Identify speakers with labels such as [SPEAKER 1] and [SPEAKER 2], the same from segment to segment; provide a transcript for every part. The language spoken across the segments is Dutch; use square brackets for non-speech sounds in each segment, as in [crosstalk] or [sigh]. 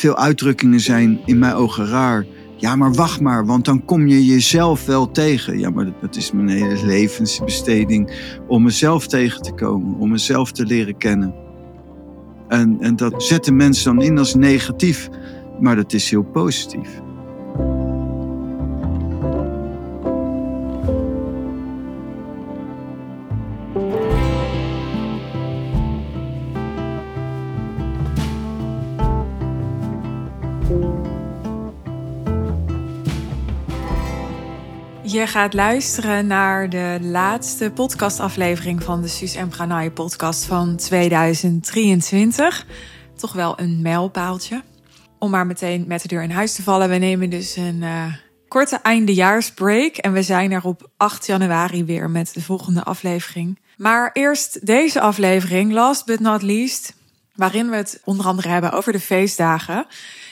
[SPEAKER 1] veel uitdrukkingen zijn in mijn ogen raar. Ja, maar wacht maar, want dan kom je jezelf wel tegen. Ja, maar dat is mijn hele levensbesteding om mezelf tegen te komen, om mezelf te leren kennen. En, en dat zetten mensen dan in als negatief, maar dat is heel positief.
[SPEAKER 2] Gaat luisteren naar de laatste podcastaflevering van de Suus Pranay podcast van 2023. Toch wel een mijlpaaltje. Om maar meteen met de deur in huis te vallen. We nemen dus een uh, korte eindejaarsbreak. En we zijn er op 8 januari weer met de volgende aflevering. Maar eerst deze aflevering, last but not least. Waarin we het onder andere hebben over de feestdagen.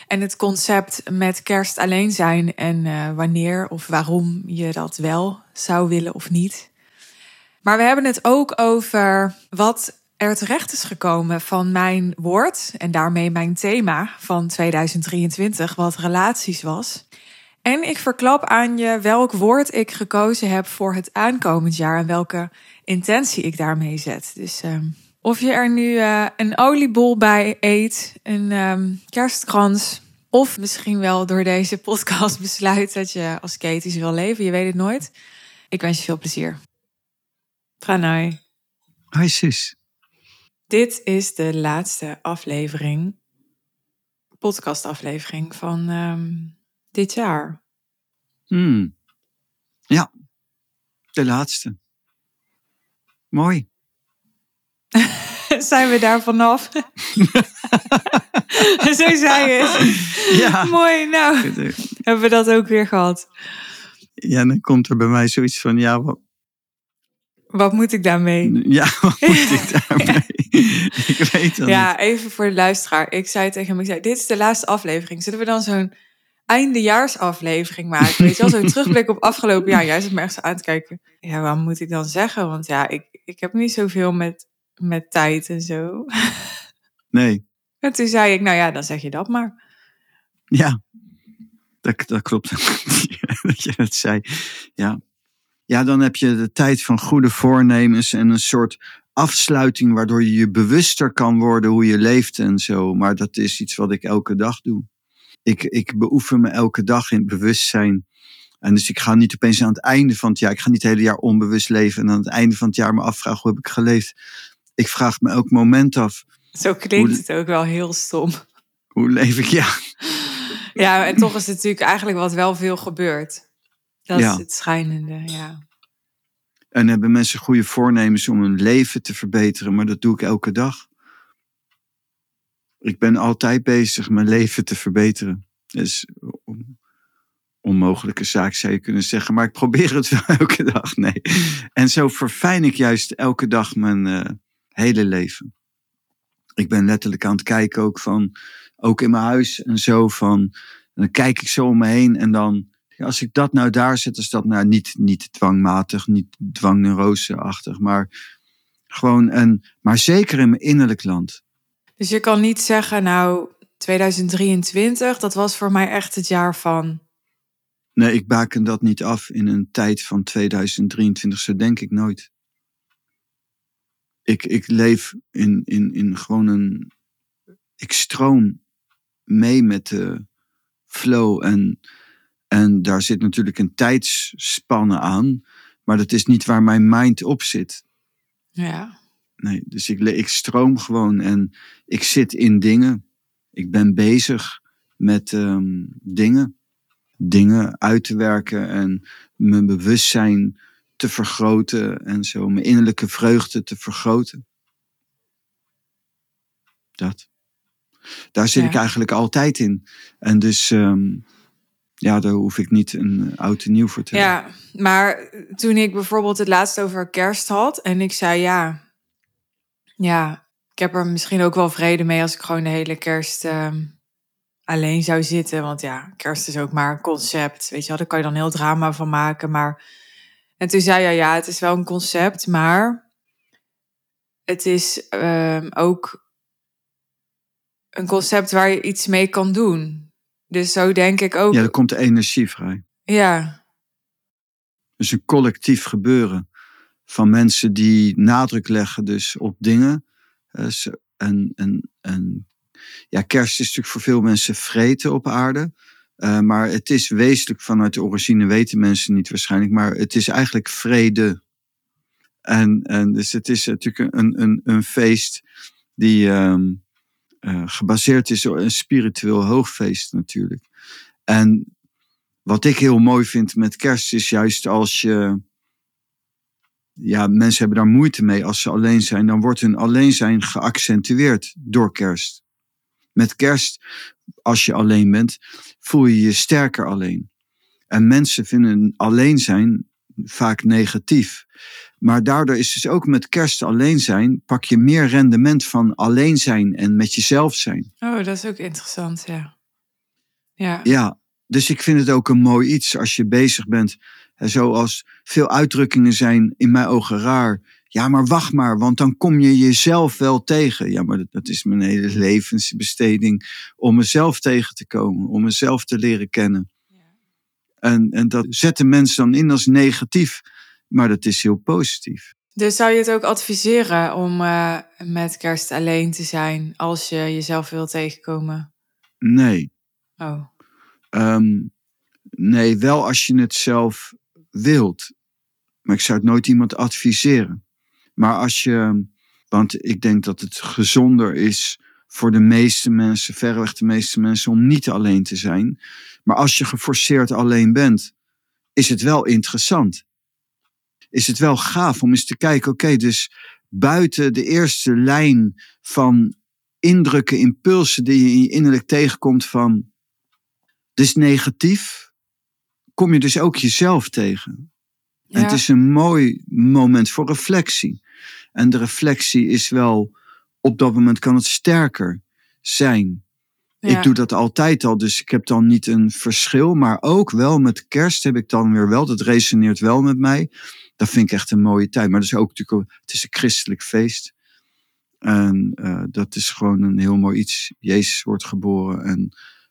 [SPEAKER 2] En het concept met kerst alleen zijn en uh, wanneer of waarom je dat wel zou willen of niet. Maar we hebben het ook over wat er terecht is gekomen van mijn woord en daarmee mijn thema van 2023, wat relaties was. En ik verklap aan je welk woord ik gekozen heb voor het aankomend jaar en welke intentie ik daarmee zet. Dus uh, of je er nu uh, een oliebol bij eet, een um, kerstkrans. Of misschien wel door deze [laughs] podcast besluit dat je als Katies wil leven. Je weet het nooit. Ik wens je veel plezier. Pranay.
[SPEAKER 1] Hi sis.
[SPEAKER 2] Dit is de laatste aflevering, podcastaflevering van um, dit jaar.
[SPEAKER 1] Hmm. Ja, de laatste. Mooi. [laughs]
[SPEAKER 2] Zijn we daar vanaf? [laughs] Zo zei het.
[SPEAKER 1] Ja.
[SPEAKER 2] Mooi, nou hebben we dat ook weer gehad.
[SPEAKER 1] Ja, dan komt er bij mij zoiets van, ja, wat,
[SPEAKER 2] Wat moet ik daarmee?
[SPEAKER 1] ja, wat [laughs] moet ik daarmee? ik weet het
[SPEAKER 2] Ja,
[SPEAKER 1] niet.
[SPEAKER 2] even voor de luisteraar. Ik zei tegen hem, ik zei, dit is de laatste aflevering. Zullen we dan zo'n eindejaarsaflevering maken? Weet je wel, zo'n terugblik op afgelopen jaar. Jij zit me echt zo aan te kijken. Ja, wat moet ik dan zeggen? Want ja, ik, ik heb niet zoveel met, met tijd en zo.
[SPEAKER 1] Nee, [laughs]
[SPEAKER 2] En toen zei ik, nou ja, dan zeg je dat maar.
[SPEAKER 1] ja, dat, dat klopt. [laughs] dat je dat zei. Ja. ja, dan heb je de tijd van goede voornemens en een soort afsluiting waardoor je je bewuster kan worden hoe je leeft en zo. Maar dat is iets wat ik elke dag doe. Ik, ik beoefen me elke dag in bewustzijn. En dus ik ga niet opeens aan het einde van het jaar, ik ga niet het hele jaar onbewust leven en aan het einde van het jaar me afvragen hoe heb ik geleefd. Ik vraag me elk moment af,
[SPEAKER 2] Zo klinkt
[SPEAKER 1] Hoe-
[SPEAKER 2] het ook wel heel stom.
[SPEAKER 1] hoe leef ik? Ja, [laughs]
[SPEAKER 2] Ja, en toch is het natuurlijk eigenlijk wat wel veel gebeurt. Dat
[SPEAKER 1] Ja.
[SPEAKER 2] is het schijnende, ja.
[SPEAKER 1] En hebben mensen goede voornemens om hun leven te verbeteren, maar dat doe ik elke dag. Ik ben altijd bezig mijn leven te verbeteren. Dat is een onmogelijke zaak, zou je kunnen zeggen, maar ik probeer het wel [laughs] elke dag. Nee. En zo verfijn ik juist elke dag mijn eh, hele leven. Ik ben letterlijk aan het kijken ook van, ook in mijn huis en zo van, en dan kijk ik zo om me heen en dan ja, als ik dat nou daar zet, is dat nou niet, niet dwangmatig, niet dwangneuroseachtig, maar gewoon een, maar zeker in mijn innerlijk land.
[SPEAKER 2] Dus je kan niet zeggen, nou, 2023, dat was voor mij echt het jaar van.
[SPEAKER 1] Nee, ik baken dat niet af in een tijd van 2023, zo denk ik nooit. Ik, ik leef in, in, in gewoon een, ik stroom mee met de flow en, en daar zit natuurlijk een tijdsspanne aan, maar dat is niet waar mijn mind op zit.
[SPEAKER 2] Ja.
[SPEAKER 1] Nee, dus ik, ik stroom gewoon en ik zit in dingen. Ik ben bezig met ehm, dingen. Dingen uit te werken en mijn bewustzijn te vergroten en zo. Mijn innerlijke vreugde te vergroten. Dat. Daar zit
[SPEAKER 2] Ja.
[SPEAKER 1] ik eigenlijk altijd in. En dus, ehm, ja, daar hoef ik niet een oud en nieuw voor te hebben.
[SPEAKER 2] ja, maar toen ik bijvoorbeeld het laatst over kerst had en ik zei, ja, ja, ik heb er misschien ook wel vrede mee als ik gewoon de hele kerst ehm, alleen zou zitten. Want ja, kerst is ook maar een concept, weet je wel, daar kan je dan heel drama van maken. Maar, en toen zei hij, ja, het is wel een concept, maar het is ehm, ook een concept waar je iets mee kan doen. Dus zo denk ik ook.
[SPEAKER 1] Ja, er komt energie vrij.
[SPEAKER 2] Ja,
[SPEAKER 1] Dus een collectief gebeuren van mensen die nadruk leggen dus op dingen. Eh, En, en, en ja, kerst is natuurlijk voor veel mensen vreten op aarde. Eh, maar het is wezenlijk vanuit de origine, weten mensen niet waarschijnlijk. Maar het is eigenlijk vrede. En, en dus het is natuurlijk een, een, een feest die ehm, eh, gebaseerd is op een spiritueel hoogfeest natuurlijk. En wat ik heel mooi vind met kerst is juist als je. Ja, mensen hebben daar moeite mee als ze alleen zijn. Dan wordt hun alleen zijn geaccentueerd door kerst. Met kerst, als je alleen bent, voel je je sterker alleen. En mensen vinden alleen zijn vaak negatief. Maar daardoor is dus ook met kerst alleen zijn, pak je meer rendement van alleen zijn en met jezelf zijn.
[SPEAKER 2] oh, dat is ook interessant, ja. Ja,
[SPEAKER 1] Ja, dus ik vind het ook een mooi iets als je bezig bent. En zoals veel uitdrukkingen zijn in mijn ogen raar. Ja, maar wacht maar, want dan kom je jezelf wel tegen. Ja, maar dat, is mijn hele levensbesteding om mezelf tegen te komen, om mezelf te leren kennen. En, en dat zetten mensen dan in als negatief, maar dat is heel positief.
[SPEAKER 2] Dus zou je het ook adviseren om eh, met kerst alleen te zijn als je jezelf wil tegenkomen?
[SPEAKER 1] Nee,
[SPEAKER 2] Oh,
[SPEAKER 1] Ehm, nee, wel als je het zelf wilt. Maar ik zou het nooit iemand adviseren. Maar als je, want ik denk dat het gezonder is voor de meeste mensen, verreweg de meeste mensen, om niet alleen te zijn. Maar als je geforceerd alleen bent, is het wel interessant. Is het wel gaaf om eens te kijken, oké, dus buiten de eerste lijn van indrukken, impulsen die je in je innerlijk tegenkomt van dus negatief, kom je dus ook jezelf tegen.
[SPEAKER 2] Ja.
[SPEAKER 1] het is een mooi moment voor reflectie. En de reflectie is wel, op dat moment kan het sterker zijn.
[SPEAKER 2] ja.
[SPEAKER 1] Ik doe dat altijd al, dus ik heb dan niet een verschil. Maar ook wel met kerst heb ik dan weer wel, dat resoneert wel met mij. Dat vind ik echt een mooie tijd. Maar dat is ook natuurlijk, het is een christelijk feest. En eh, dat is gewoon een heel mooi iets. Jezus wordt geboren en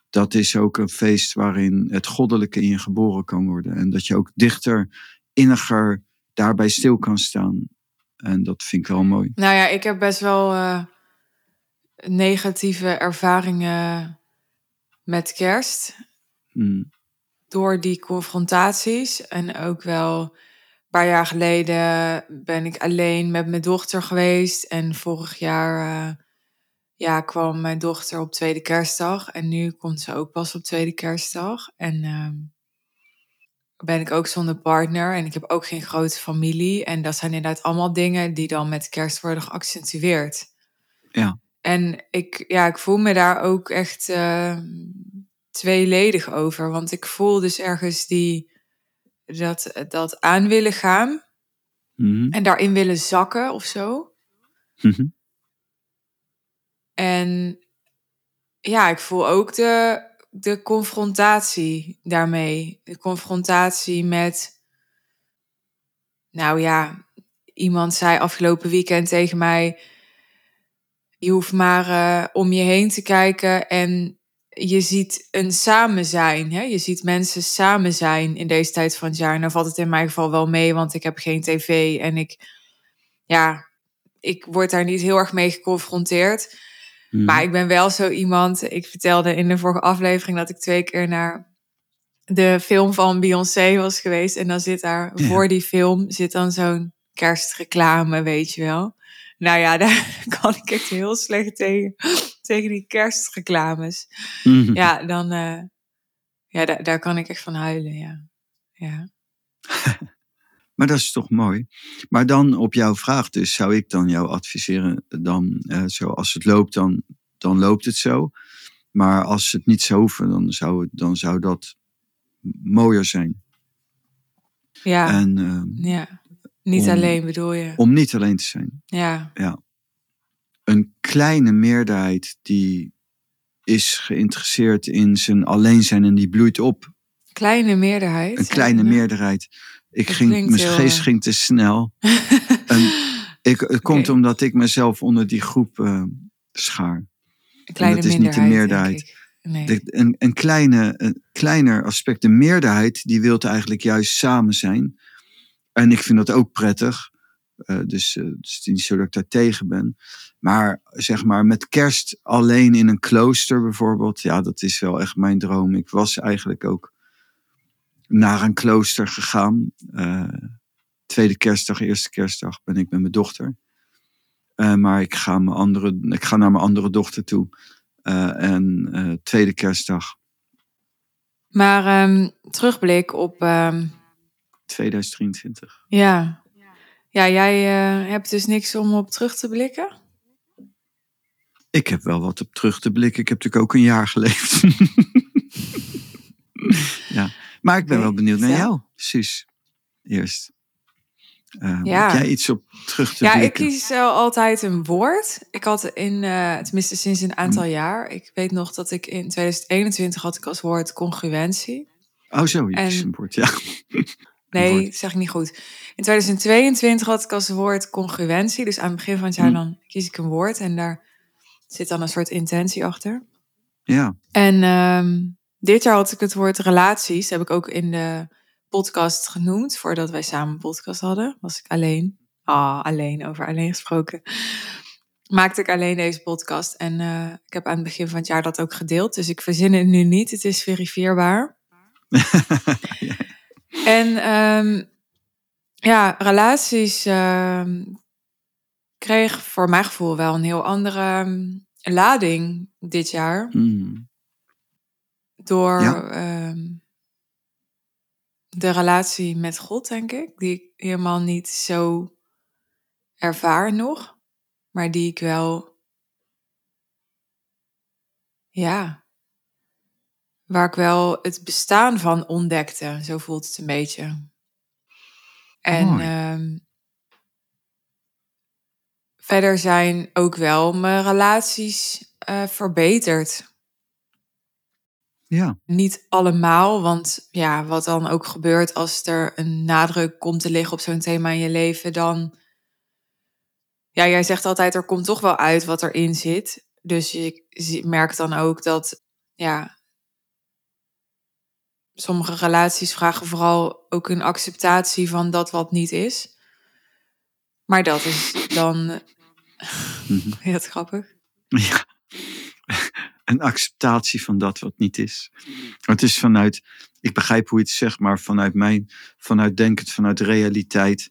[SPEAKER 1] dat is ook een feest waarin het goddelijke in je geboren kan worden. En dat je ook dichter, inniger daarbij stil kan staan. En dat vind ik wel mooi.
[SPEAKER 2] Nou ja, ik heb best wel eh, negatieve ervaringen met kerst.
[SPEAKER 1] Mm.
[SPEAKER 2] Door die confrontaties. En ook wel een paar jaar geleden ben ik alleen met mijn dochter geweest. En vorig jaar eh, ja, kwam mijn dochter op tweede kerstdag. En nu komt ze ook pas op tweede kerstdag. En ehm, ben ik ook zonder partner. En ik heb ook geen grote familie. En dat zijn inderdaad allemaal dingen die dan met kerst worden geaccentueerd.
[SPEAKER 1] Ja.
[SPEAKER 2] En ik, ja, ik voel me daar ook echt eh, tweeledig over. Want ik voel dus ergens die, dat, dat aan willen gaan.
[SPEAKER 1] Mhm.
[SPEAKER 2] En daarin willen zakken of zo.
[SPEAKER 1] Mhm.
[SPEAKER 2] En ja, ik voel ook de, de confrontatie daarmee. De confrontatie met. Nou ja, iemand zei afgelopen weekend tegen mij. Je hoeft maar eh, om je heen te kijken en je ziet een samen zijn. Hè? Je ziet mensen samen zijn in deze tijd van het jaar. Dan valt het in mijn geval wel mee, want ik heb geen tv en ik, ja, ik word daar niet heel erg mee geconfronteerd.
[SPEAKER 1] Mhm.
[SPEAKER 2] Maar ik ben wel zo iemand. Ik vertelde in de vorige aflevering dat ik twee keer naar de film van Beyoncé was geweest. En dan zit daar
[SPEAKER 1] Ja.
[SPEAKER 2] voor die film zit dan zo'n kerstreclame, weet je wel. Nou ja, [laughs] daar kan ik echt heel slecht tegen. Tegen die kerstreclames.
[SPEAKER 1] Mhm.
[SPEAKER 2] Ja, dan. eh, ja, daar, daar kan ik echt van huilen, ja. Ja. [laughs]
[SPEAKER 1] Maar dat is toch mooi. Maar dan op jouw vraag dus, zou ik dan jou adviseren, dan eh, zoals het loopt, dan, dan loopt het zo. Maar als het niet zou hoeven, dan zou, het, dan zou dat mooier zijn.
[SPEAKER 2] Ja,
[SPEAKER 1] En eh,
[SPEAKER 2] ja. Niet
[SPEAKER 1] om-
[SPEAKER 2] alleen bedoel je.
[SPEAKER 1] om niet alleen te zijn.
[SPEAKER 2] Ja,
[SPEAKER 1] Een kleine meerderheid die is geïnteresseerd in zijn alleen zijn en die bloeit op.
[SPEAKER 2] kleine meerderheid.
[SPEAKER 1] Een kleine
[SPEAKER 2] Ja.
[SPEAKER 1] meerderheid. Ik
[SPEAKER 2] Dat
[SPEAKER 1] ging, mijn geest
[SPEAKER 2] eh,
[SPEAKER 1] ging te snel. [laughs] En ik, het komt omdat ik mezelf onder die groep eh, schaar.
[SPEAKER 2] Een kleine
[SPEAKER 1] dat is niet de meerderheid.
[SPEAKER 2] Nee.
[SPEAKER 1] De- een, een, kleine, een kleiner aspect, de meerderheid, die wil eigenlijk juist samen zijn. En ik vind dat ook prettig. Eh, dus eh, het is niet zo dat ik daar tegen ben. Maar zeg maar met kerst alleen in een klooster bijvoorbeeld. Ja, dat is wel echt mijn droom. Ik was eigenlijk ook naar een klooster gegaan. Eh, tweede kerstdag, eerste kerstdag ben ik met mijn dochter. Eh, maar ik ga, mijn andere, ik ga naar mijn andere dochter toe. Eh, en tweede kerstdag
[SPEAKER 2] Maar ehm, terugblik op, ehm,
[SPEAKER 1] 2023.
[SPEAKER 2] ja. Ja, jij hebt dus niks om op terug te blikken?
[SPEAKER 1] Ik heb wel wat op terug te blikken. Ik heb natuurlijk ook een jaar geleefd. [laughs] Maar ik ben wel benieuwd naar jou, Suus. Eerst. Eh,
[SPEAKER 2] Ja.
[SPEAKER 1] Heb jij iets op terug te
[SPEAKER 2] Ja, ik kies altijd een woord. Ik had in, eh, tenminste sinds een aantal
[SPEAKER 1] Hm.
[SPEAKER 2] jaar, ik weet nog dat ik in 2021 had ik als woord congruentie.
[SPEAKER 1] Oh zo, je
[SPEAKER 2] En-
[SPEAKER 1] een woord. Ja. [laughs]
[SPEAKER 2] Nee, dat zeg ik niet goed. In 2022 had ik als woord congruentie. Dus aan het begin van het jaar
[SPEAKER 1] Hm.
[SPEAKER 2] dan kies ik een woord en daar zit dan een soort intentie achter.
[SPEAKER 1] ja.
[SPEAKER 2] En ehm, dit jaar had ik het woord relaties. Heb ik ook in de podcast genoemd. Voordat wij samen een podcast hadden, was ik alleen. Ah, alleen, over alleen gesproken. Maakte ik alleen deze podcast. En eh, ik heb aan het begin van het jaar dat ook gedeeld. Dus ik verzin het nu niet. Het is verifieerbaar. [laughs] En ehm, ja, relaties ehm, kreeg voor mijn gevoel wel een heel andere ehm, lading dit jaar.
[SPEAKER 1] Mm.
[SPEAKER 2] Door
[SPEAKER 1] Ja.
[SPEAKER 2] ehm, de relatie met God, denk ik. Die ik helemaal niet zo ervaar nog. Maar die ik wel... Ja. Waar ik wel het bestaan van ontdekte. Zo voelt het een beetje. En ehm, verder zijn ook wel mijn relaties eh, verbeterd
[SPEAKER 1] ja.
[SPEAKER 2] niet allemaal, want ja, wat dan ook gebeurt als er een nadruk komt te liggen op zo'n thema in je leven, dan. Ja, jij zegt altijd, er komt toch wel uit wat erin zit. Dus je zie- merkt dan ook dat, ja, sommige relaties vragen vooral ook een acceptatie van dat wat niet is. Maar dat is dan [laughs]
[SPEAKER 1] Mhm.
[SPEAKER 2] heel grappig.
[SPEAKER 1] Ja. Een acceptatie van dat wat niet is. Het is vanuit, ik begrijp hoe je het zegt, maar vanuit mijn, vanuit denkend, vanuit realiteit.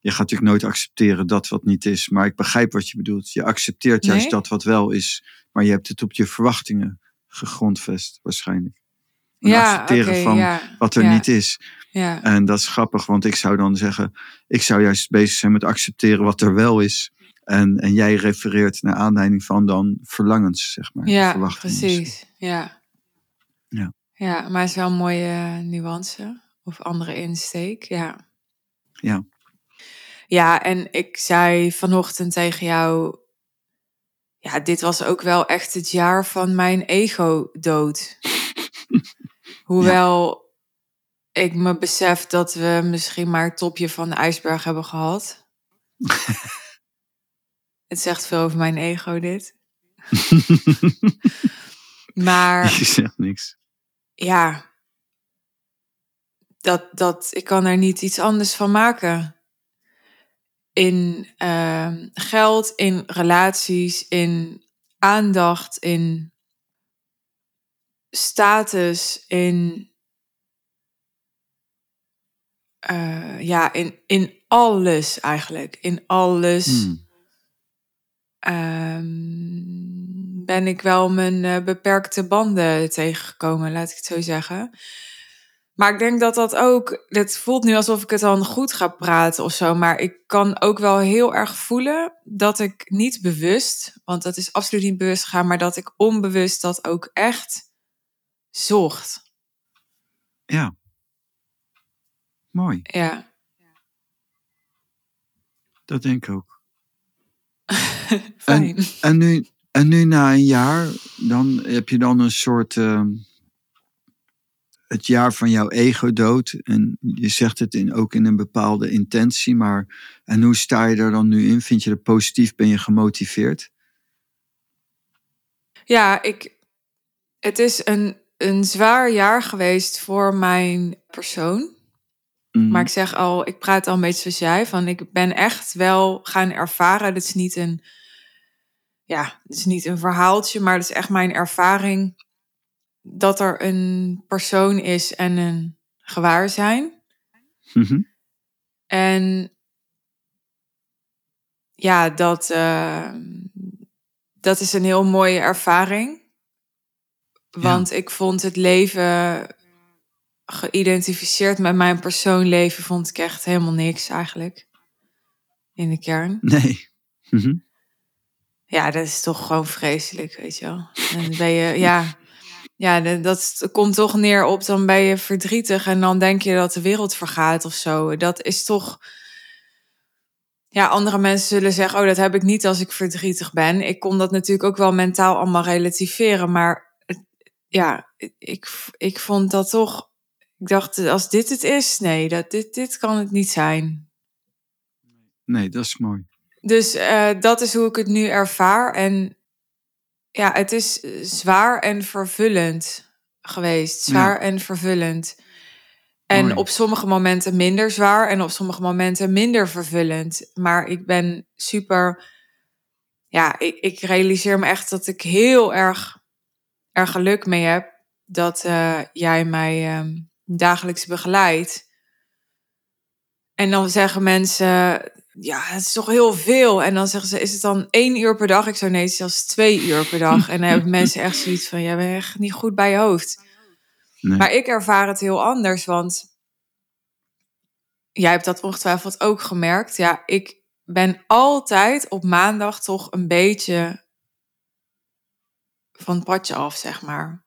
[SPEAKER 1] Je gaat natuurlijk nooit accepteren dat wat niet is. Maar ik begrijp wat je bedoelt. Je accepteert juist
[SPEAKER 2] Nee?
[SPEAKER 1] dat wat wel is. Maar je hebt het op je verwachtingen gegrondvest, waarschijnlijk.
[SPEAKER 2] Ja,
[SPEAKER 1] accepteren van
[SPEAKER 2] ja,
[SPEAKER 1] wat er
[SPEAKER 2] ja,
[SPEAKER 1] niet is.
[SPEAKER 2] Ja,
[SPEAKER 1] En dat is grappig, want ik zou dan zeggen, ik zou juist bezig zijn met accepteren wat er wel is. En, en jij refereert naar aanleiding van dan verlangens, zeg maar.
[SPEAKER 2] Ja, precies. Ja.
[SPEAKER 1] Ja.
[SPEAKER 2] ja, maar het is wel een mooie nuance of andere insteek. Ja.
[SPEAKER 1] Ja.
[SPEAKER 2] Ja, en ik zei vanochtend tegen jou. Ja, dit was ook wel echt het jaar van mijn ego-dood. [laughs] Hoewel ik me besef dat we misschien maar het topje van de ijsberg hebben gehad. [laughs] het zegt veel over mijn ego, dit. [laughs] Maar [laughs]
[SPEAKER 1] Je zegt niks.
[SPEAKER 2] ja, dat, dat, ik kan er niet iets anders van maken. In ehm, geld, in relaties, in aandacht, in status, in. eh, ja, in, in alles eigenlijk. In alles
[SPEAKER 1] Hmm.
[SPEAKER 2] Ehm, ben ik wel mijn eh, beperkte banden tegengekomen, laat ik het zo zeggen. Maar ik denk dat dat ook, het voelt nu alsof ik het dan goed ga praten of zo, maar ik kan ook wel heel erg voelen dat ik niet bewust, want dat is absoluut niet bewust gaan, maar dat ik onbewust dat ook echt zocht.
[SPEAKER 1] Ja. Mooi,
[SPEAKER 2] Ja,
[SPEAKER 1] dat denk ik ook. [laughs] [laughs]
[SPEAKER 2] fijn.
[SPEAKER 1] En nu, en nu na een jaar, dan heb je dan een soort. ehm, het jaar van jouw ego dood. En je zegt het in, ook in een bepaalde intentie. Maar en hoe sta je er dan nu in? Vind je het positief? Ben je gemotiveerd?
[SPEAKER 2] Ja, ik, het is een, een zwaar jaar geweest voor mijn persoon.
[SPEAKER 1] Mm.
[SPEAKER 2] Maar ik zeg al, ik praat al een beetje zoals jij. Van ik ben echt wel gaan ervaren. Dit is niet een, ja, het is niet een verhaaltje, maar het is echt mijn ervaring dat er een persoon is en een gewaarzijn.
[SPEAKER 1] Mhm.
[SPEAKER 2] En ja, dat, eh, dat is een heel mooie ervaring. Want ik vond het leven geïdentificeerd met mijn persoonleven, vond ik echt helemaal niks eigenlijk. In de kern.
[SPEAKER 1] Nee. Mhm.
[SPEAKER 2] Ja, dat is toch gewoon vreselijk, weet je wel. En ben je, ja, ja, dat komt toch neer op, dan ben je verdrietig en dan denk je dat de wereld vergaat of zo. Dat is toch, ja, andere mensen zullen zeggen, oh, dat heb ik niet als ik verdrietig ben. Ik kon dat natuurlijk ook wel mentaal allemaal relativeren, maar ja, ik, ik vond dat toch, ik dacht, als dit het is, nee, dat, dit, dit kan het niet zijn.
[SPEAKER 1] Nee, dat is mooi.
[SPEAKER 2] Dus eh, dat is hoe ik het nu ervaar. En ja, het is zwaar en vervullend geweest. Zwaar en vervullend. En
[SPEAKER 1] Mooi.
[SPEAKER 2] op sommige momenten minder zwaar en op sommige momenten minder vervullend. Maar ik ben super. Ja, ik, ik realiseer me echt dat ik heel erg er geluk mee heb dat eh, jij mij ehm, dagelijks begeleidt. En dan zeggen mensen, ja, het is toch heel veel. En dan zeggen ze, is het dan één uur per dag? Ik zou nee, het is zelfs twee uur per dag. En dan hebben [laughs] mensen echt zoiets van, jij bent echt niet goed bij je hoofd.
[SPEAKER 1] Nee.
[SPEAKER 2] Maar ik ervaar het heel anders, want jij hebt dat ongetwijfeld ook gemerkt. Ja, ik ben altijd op maandag toch een beetje van het padje af, zeg maar.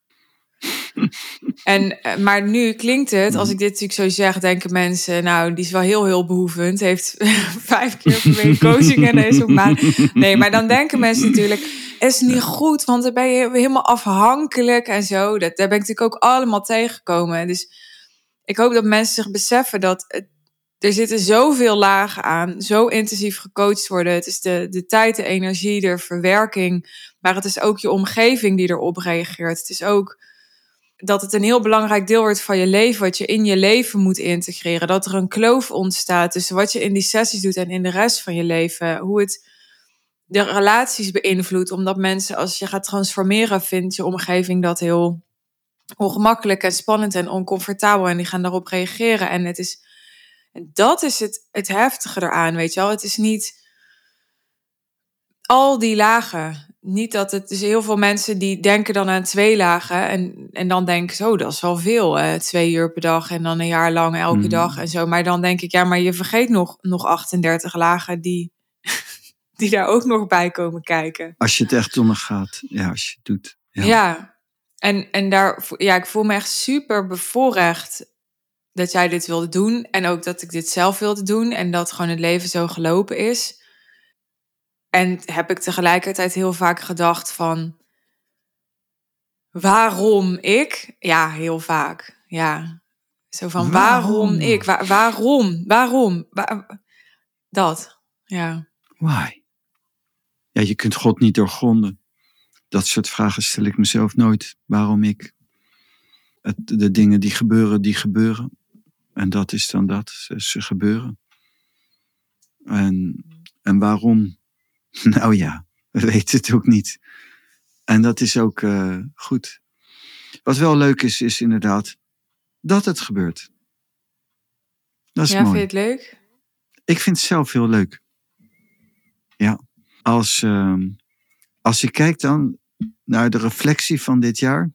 [SPEAKER 2] [laughs] En, eh, maar nu klinkt het, als ik dit natuurlijk zo zeg, denken mensen, nou, die is wel heel, heel behoevend. Heeft [laughs] vijf keer per coaching en maand. Nee, maar dan denken mensen natuurlijk, is niet goed, want dan ben je helemaal afhankelijk en zo. Dat, daar ben ik natuurlijk ook allemaal tegengekomen. Dus ik hoop dat mensen zich beseffen dat er zitten zoveel lagen aan, zo intensief gecoacht worden. Het is de, de tijd, de energie, de verwerking, maar het is ook je omgeving die erop reageert. Het is ook dat het een heel belangrijk deel wordt van je leven, wat je in je leven moet integreren. Dat er een kloof ontstaat tussen wat je in die sessies doet en in de rest van je leven. Hoe het de relaties beïnvloedt, omdat mensen, als je gaat transformeren, vindt je omgeving dat heel ongemakkelijk en spannend en oncomfortabel. En die gaan daarop reageren. En het is, dat is het, het heftige eraan, weet je wel. Het is niet al die lagen. Niet dat het is heel veel mensen die denken dan aan twee lagen en, en dan denken zo, dat is wel veel, eh, twee uur per dag en dan een jaar lang elke
[SPEAKER 1] Mhm.
[SPEAKER 2] dag en zo. Maar dan denk ik, ja, maar je vergeet nog, nog 38 lagen die, [laughs] die daar ook nog bij komen kijken.
[SPEAKER 1] Als je het echt ondergaat. Ja, als je het doet. Ja.
[SPEAKER 2] Ja, en, en daar, ja, ik voel me echt super bevoorrecht dat jij dit wilde doen. En ook dat ik dit zelf wilde doen. En dat gewoon het leven zo gelopen is. En heb ik tegelijkertijd heel vaak gedacht van... Waarom ik? Ja, heel vaak. Ja. Zo van, waarom,
[SPEAKER 1] Waarom?
[SPEAKER 2] ik? Wa- waarom? Waarom? Wa- dat, ja.
[SPEAKER 1] Why? Ja, je kunt God niet doorgronden. Dat soort vragen stel ik mezelf nooit. Waarom ik? Het, de dingen die gebeuren, die gebeuren. En dat is dan dat. Ze, ze gebeuren. En, en waarom? [laughs] Nou ja, we weten het ook niet. En dat is ook eh, goed. Wat wel leuk is, is inderdaad dat het gebeurt. Dat is
[SPEAKER 2] ja,
[SPEAKER 1] mooi.
[SPEAKER 2] vind je het leuk?
[SPEAKER 1] Ik vind het zelf heel leuk. Ja. Als, ehm, als je kijkt dan naar de reflectie van dit jaar.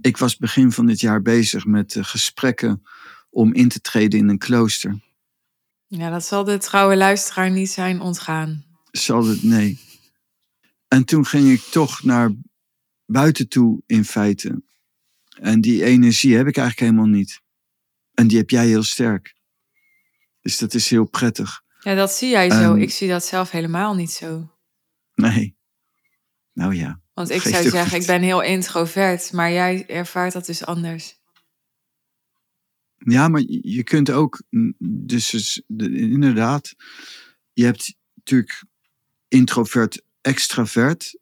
[SPEAKER 1] Ik was begin van dit jaar bezig met eh, gesprekken om in te treden in een klooster.
[SPEAKER 2] Ja, dat zal de trouwe luisteraar niet zijn ontgaan.
[SPEAKER 1] Zal het? Nee. En toen ging ik toch naar buiten toe in feite. En die energie heb ik eigenlijk helemaal niet. En die heb jij heel sterk. Dus dat is heel prettig.
[SPEAKER 2] Ja, dat zie jij zo.
[SPEAKER 1] Ehm,
[SPEAKER 2] ik zie dat zelf helemaal niet zo.
[SPEAKER 1] Nee. Nou ja.
[SPEAKER 2] Want ik zou zeggen,
[SPEAKER 1] niet.
[SPEAKER 2] ik ben heel introvert, maar jij ervaart dat dus anders.
[SPEAKER 1] Ja, maar je kunt ook, mm, dus inderdaad, je hebt natuurlijk introvert, extravert.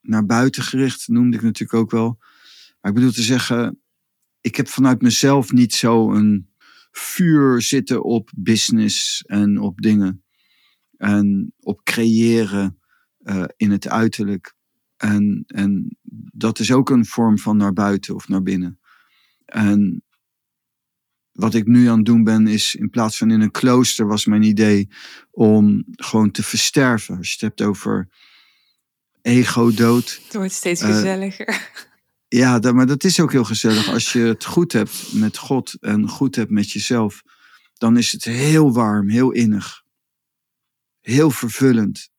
[SPEAKER 1] naar buiten gericht, noemde ik natuurlijk ook wel. Maar ik bedoel te zeggen, ik heb vanuit mezelf niet zo een vuur zitten op business en op dingen. En op creëren uh, in het uiterlijk. En, en dat is ook een vorm van naar buiten of naar binnen. En wat ik nu aan het doen ben, is in plaats van in een klooster, was mijn idee om gewoon te versterven. Als je het hebt over ego-dood.
[SPEAKER 2] Het wordt steeds uh, gezelliger.
[SPEAKER 1] Ja, dat, maar dat is ook heel gezellig. Als je het goed hebt met God en goed hebt met jezelf, dan is het heel warm, heel innig. Heel vervullend.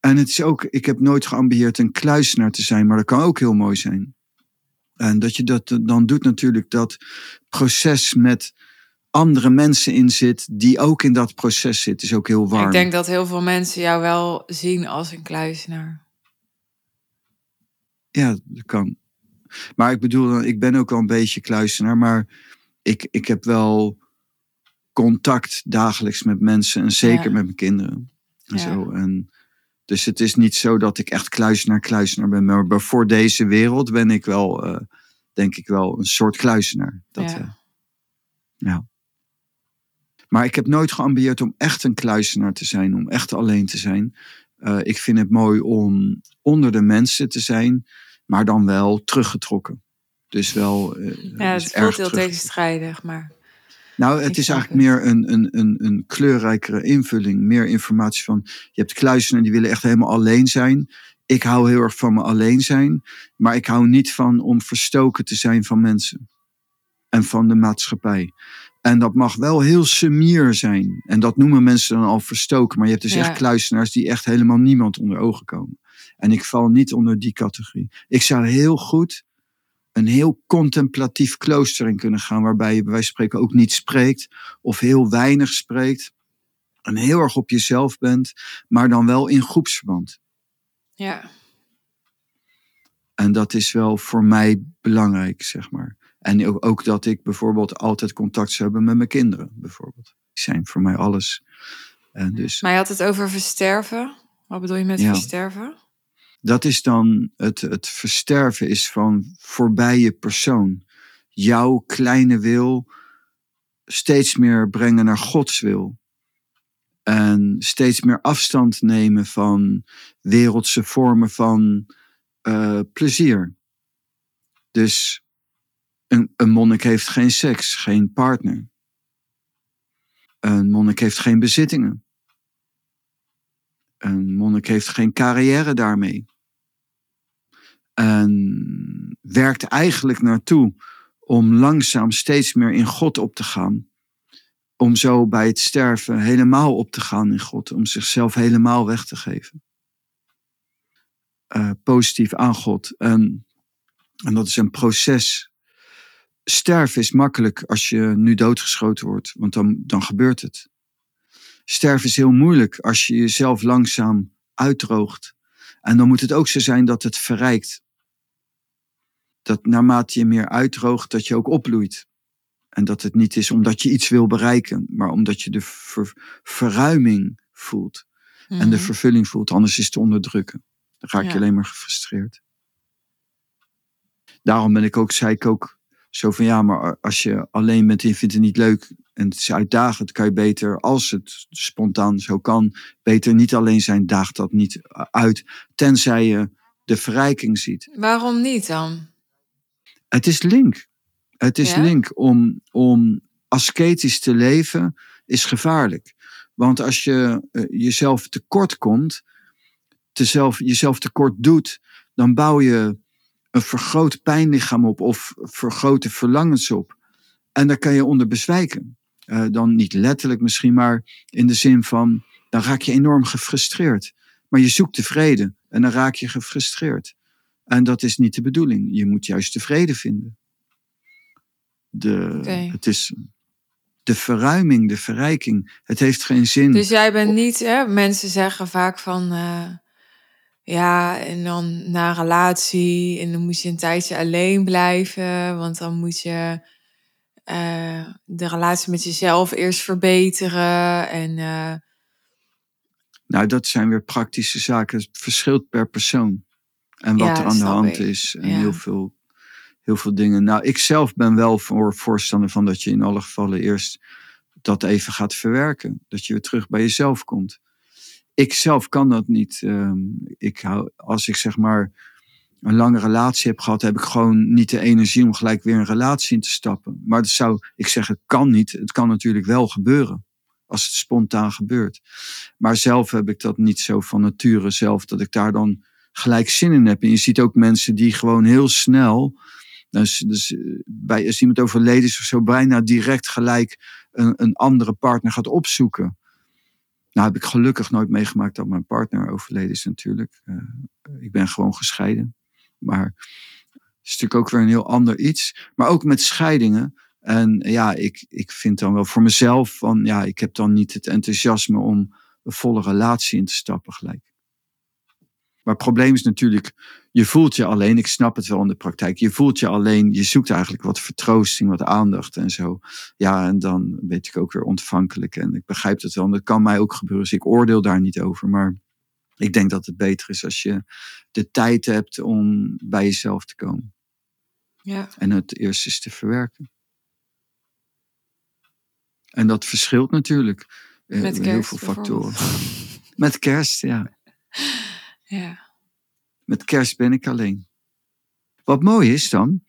[SPEAKER 1] En het is ook, ik heb nooit geambieerd een kluisenaar te zijn, maar dat kan ook heel mooi zijn. En dat je dat dan doet natuurlijk dat proces met andere mensen in zit die ook in dat proces zitten, is ook heel warm.
[SPEAKER 2] Ik denk dat heel veel mensen jou wel zien als een kluisenaar.
[SPEAKER 1] Ja, dat kan. Maar ik bedoel, ik ben ook wel een beetje kluisenaar, maar ik, ik heb wel contact dagelijks met mensen en zeker met mijn kinderen. En ja. zo. En dus het is niet zo dat ik echt kluisenaar, kluisenaar ben. Maar voor deze wereld ben ik wel, uh, denk ik wel, een soort kluisenaar. Dat, ja. Uh, ja. Maar ik heb nooit geambieerd om echt een kluisenaar te zijn, om echt alleen te zijn. Uh, ik vind het mooi om onder de mensen te zijn, maar dan wel teruggetrokken. Dus wel.
[SPEAKER 2] ja, het voelt heel tegenstrijdig, maar.
[SPEAKER 1] Nou, het is eigenlijk meer een, een, een, een kleurrijkere invulling. Meer informatie van. Je hebt kluisenen die willen echt helemaal alleen zijn. Ik hou heel erg van me alleen zijn. Maar ik hou niet van om verstoken te zijn van mensen. En van de maatschappij. En dat mag wel heel semier zijn. En dat noemen mensen dan al verstoken. Maar je hebt dus ja. echt kluisenaars die echt helemaal niemand onder ogen komen. En ik val niet onder die categorie. Ik zou heel goed een heel contemplatief klooster in kunnen gaan, waarbij je bij wijze van spreken ook niet spreekt of heel weinig spreekt. En heel erg op jezelf bent, maar dan wel in groepsverband.
[SPEAKER 2] Ja.
[SPEAKER 1] En dat is wel voor mij belangrijk, zeg maar. En ook, ook dat ik bijvoorbeeld altijd contact zou hebben met mijn kinderen, bijvoorbeeld. Die zijn voor mij alles. En dus,
[SPEAKER 2] maar je had het over versterven. Wat bedoel je met ja. versterven?
[SPEAKER 1] Dat is dan het, het versterven is van voorbij je persoon. Jouw kleine wil steeds meer brengen naar Gods wil. En steeds meer afstand nemen van wereldse vormen van uh, plezier. Dus een, een monnik heeft geen seks, geen partner. Een monnik heeft geen bezittingen. Een monnik heeft geen carrière daarmee. En werkt eigenlijk naartoe om langzaam steeds meer in God op te gaan. Om zo bij het sterven helemaal op te gaan in God. Om zichzelf helemaal weg te geven. Uh, positief aan God. En, en dat is een proces. Sterven is makkelijk als je nu doodgeschoten wordt, want dan, dan gebeurt het. Sterven is heel moeilijk als je jezelf langzaam uitdroogt. En dan moet het ook zo zijn dat het verrijkt. Dat naarmate je meer uitdroogt, dat je ook opbloeit. En dat het niet is omdat je iets wil bereiken, maar omdat je de ver, verruiming voelt. En de vervulling voelt, anders is het te onderdrukken. Dan raak je ja. alleen maar gefrustreerd. Daarom ben ik ook, zei ik ook zo van ja, maar als je alleen bent en je vindt het niet leuk, en het is uitdagend, kan je beter, als het spontaan zo kan, beter niet alleen zijn, daagt dat niet uit, tenzij je de verrijking ziet.
[SPEAKER 2] Waarom niet dan?
[SPEAKER 1] Het is link. Het is ja? link om, om asketisch te leven, is gevaarlijk. Want als je uh, jezelf tekort komt, tezelf, jezelf tekort doet, dan bouw je een vergroot pijnlichaam op of vergrote verlangens op. En daar kan je onder bezwijken. Uh, dan niet letterlijk misschien, maar in de zin van, dan raak je enorm gefrustreerd. Maar je zoekt tevreden en dan raak je gefrustreerd. En dat is niet de bedoeling. Je moet juist tevreden vinden. De, okay. Het is de verruiming, de verrijking. Het heeft geen zin.
[SPEAKER 2] Dus jij bent niet, hè? mensen zeggen vaak van, uh, ja, en dan na een relatie, en dan moet je een tijdje alleen blijven, want dan moet je uh, de relatie met jezelf eerst verbeteren. En, uh...
[SPEAKER 1] Nou, dat zijn weer praktische zaken. Het verschilt per persoon. En wat
[SPEAKER 2] Ja,
[SPEAKER 1] er aan de hand
[SPEAKER 2] ik.
[SPEAKER 1] is. En
[SPEAKER 2] Ja.
[SPEAKER 1] heel, veel, heel veel dingen. Nou, ik zelf ben wel voor voorstander van dat je in alle gevallen eerst dat even gaat verwerken. Dat je weer terug bij jezelf komt. Ik zelf kan dat niet. Ehm, ik hou, als ik zeg maar een lange relatie heb gehad, heb ik gewoon niet de energie om gelijk weer een relatie in te stappen. Maar dat zou, ik zeg, het kan niet. Het kan natuurlijk wel gebeuren. Als het spontaan gebeurt. Maar zelf heb ik dat niet zo van nature zelf, dat ik daar dan gelijk zin in heb. En je ziet ook mensen die gewoon heel snel, dus, dus eh, bij, als iemand overleden is of zo, bijna direct gelijk een, een andere partner gaat opzoeken. Nou heb ik gelukkig nooit meegemaakt dat mijn partner overleden is natuurlijk. Eh, ik ben gewoon gescheiden. Maar het is natuurlijk ook weer een heel ander iets. Maar ook met scheidingen. En ja, ik, ik vind dan wel voor mezelf van, ja, ik heb dan niet het enthousiasme om een volle relatie in te stappen gelijk. Maar het probleem is natuurlijk, je voelt je alleen, ik snap het wel in de praktijk, je voelt je alleen, je zoekt eigenlijk wat vertroosting, wat aandacht en zo. Ja, en dan weet ik ook weer ontvankelijk en ik begrijp het wel, en dat kan mij ook gebeuren, dus ik oordeel daar niet over. Maar ik denk dat het beter is als je de tijd hebt om bij jezelf te komen
[SPEAKER 2] Ja.
[SPEAKER 1] en het eerst eens te verwerken. En dat verschilt natuurlijk. eh,
[SPEAKER 2] Met
[SPEAKER 1] heel veel factoren. [laughs] Met kerst, ja. [laughs]
[SPEAKER 2] Ja.
[SPEAKER 1] Met kerst ben ik alleen. Wat mooi is dan,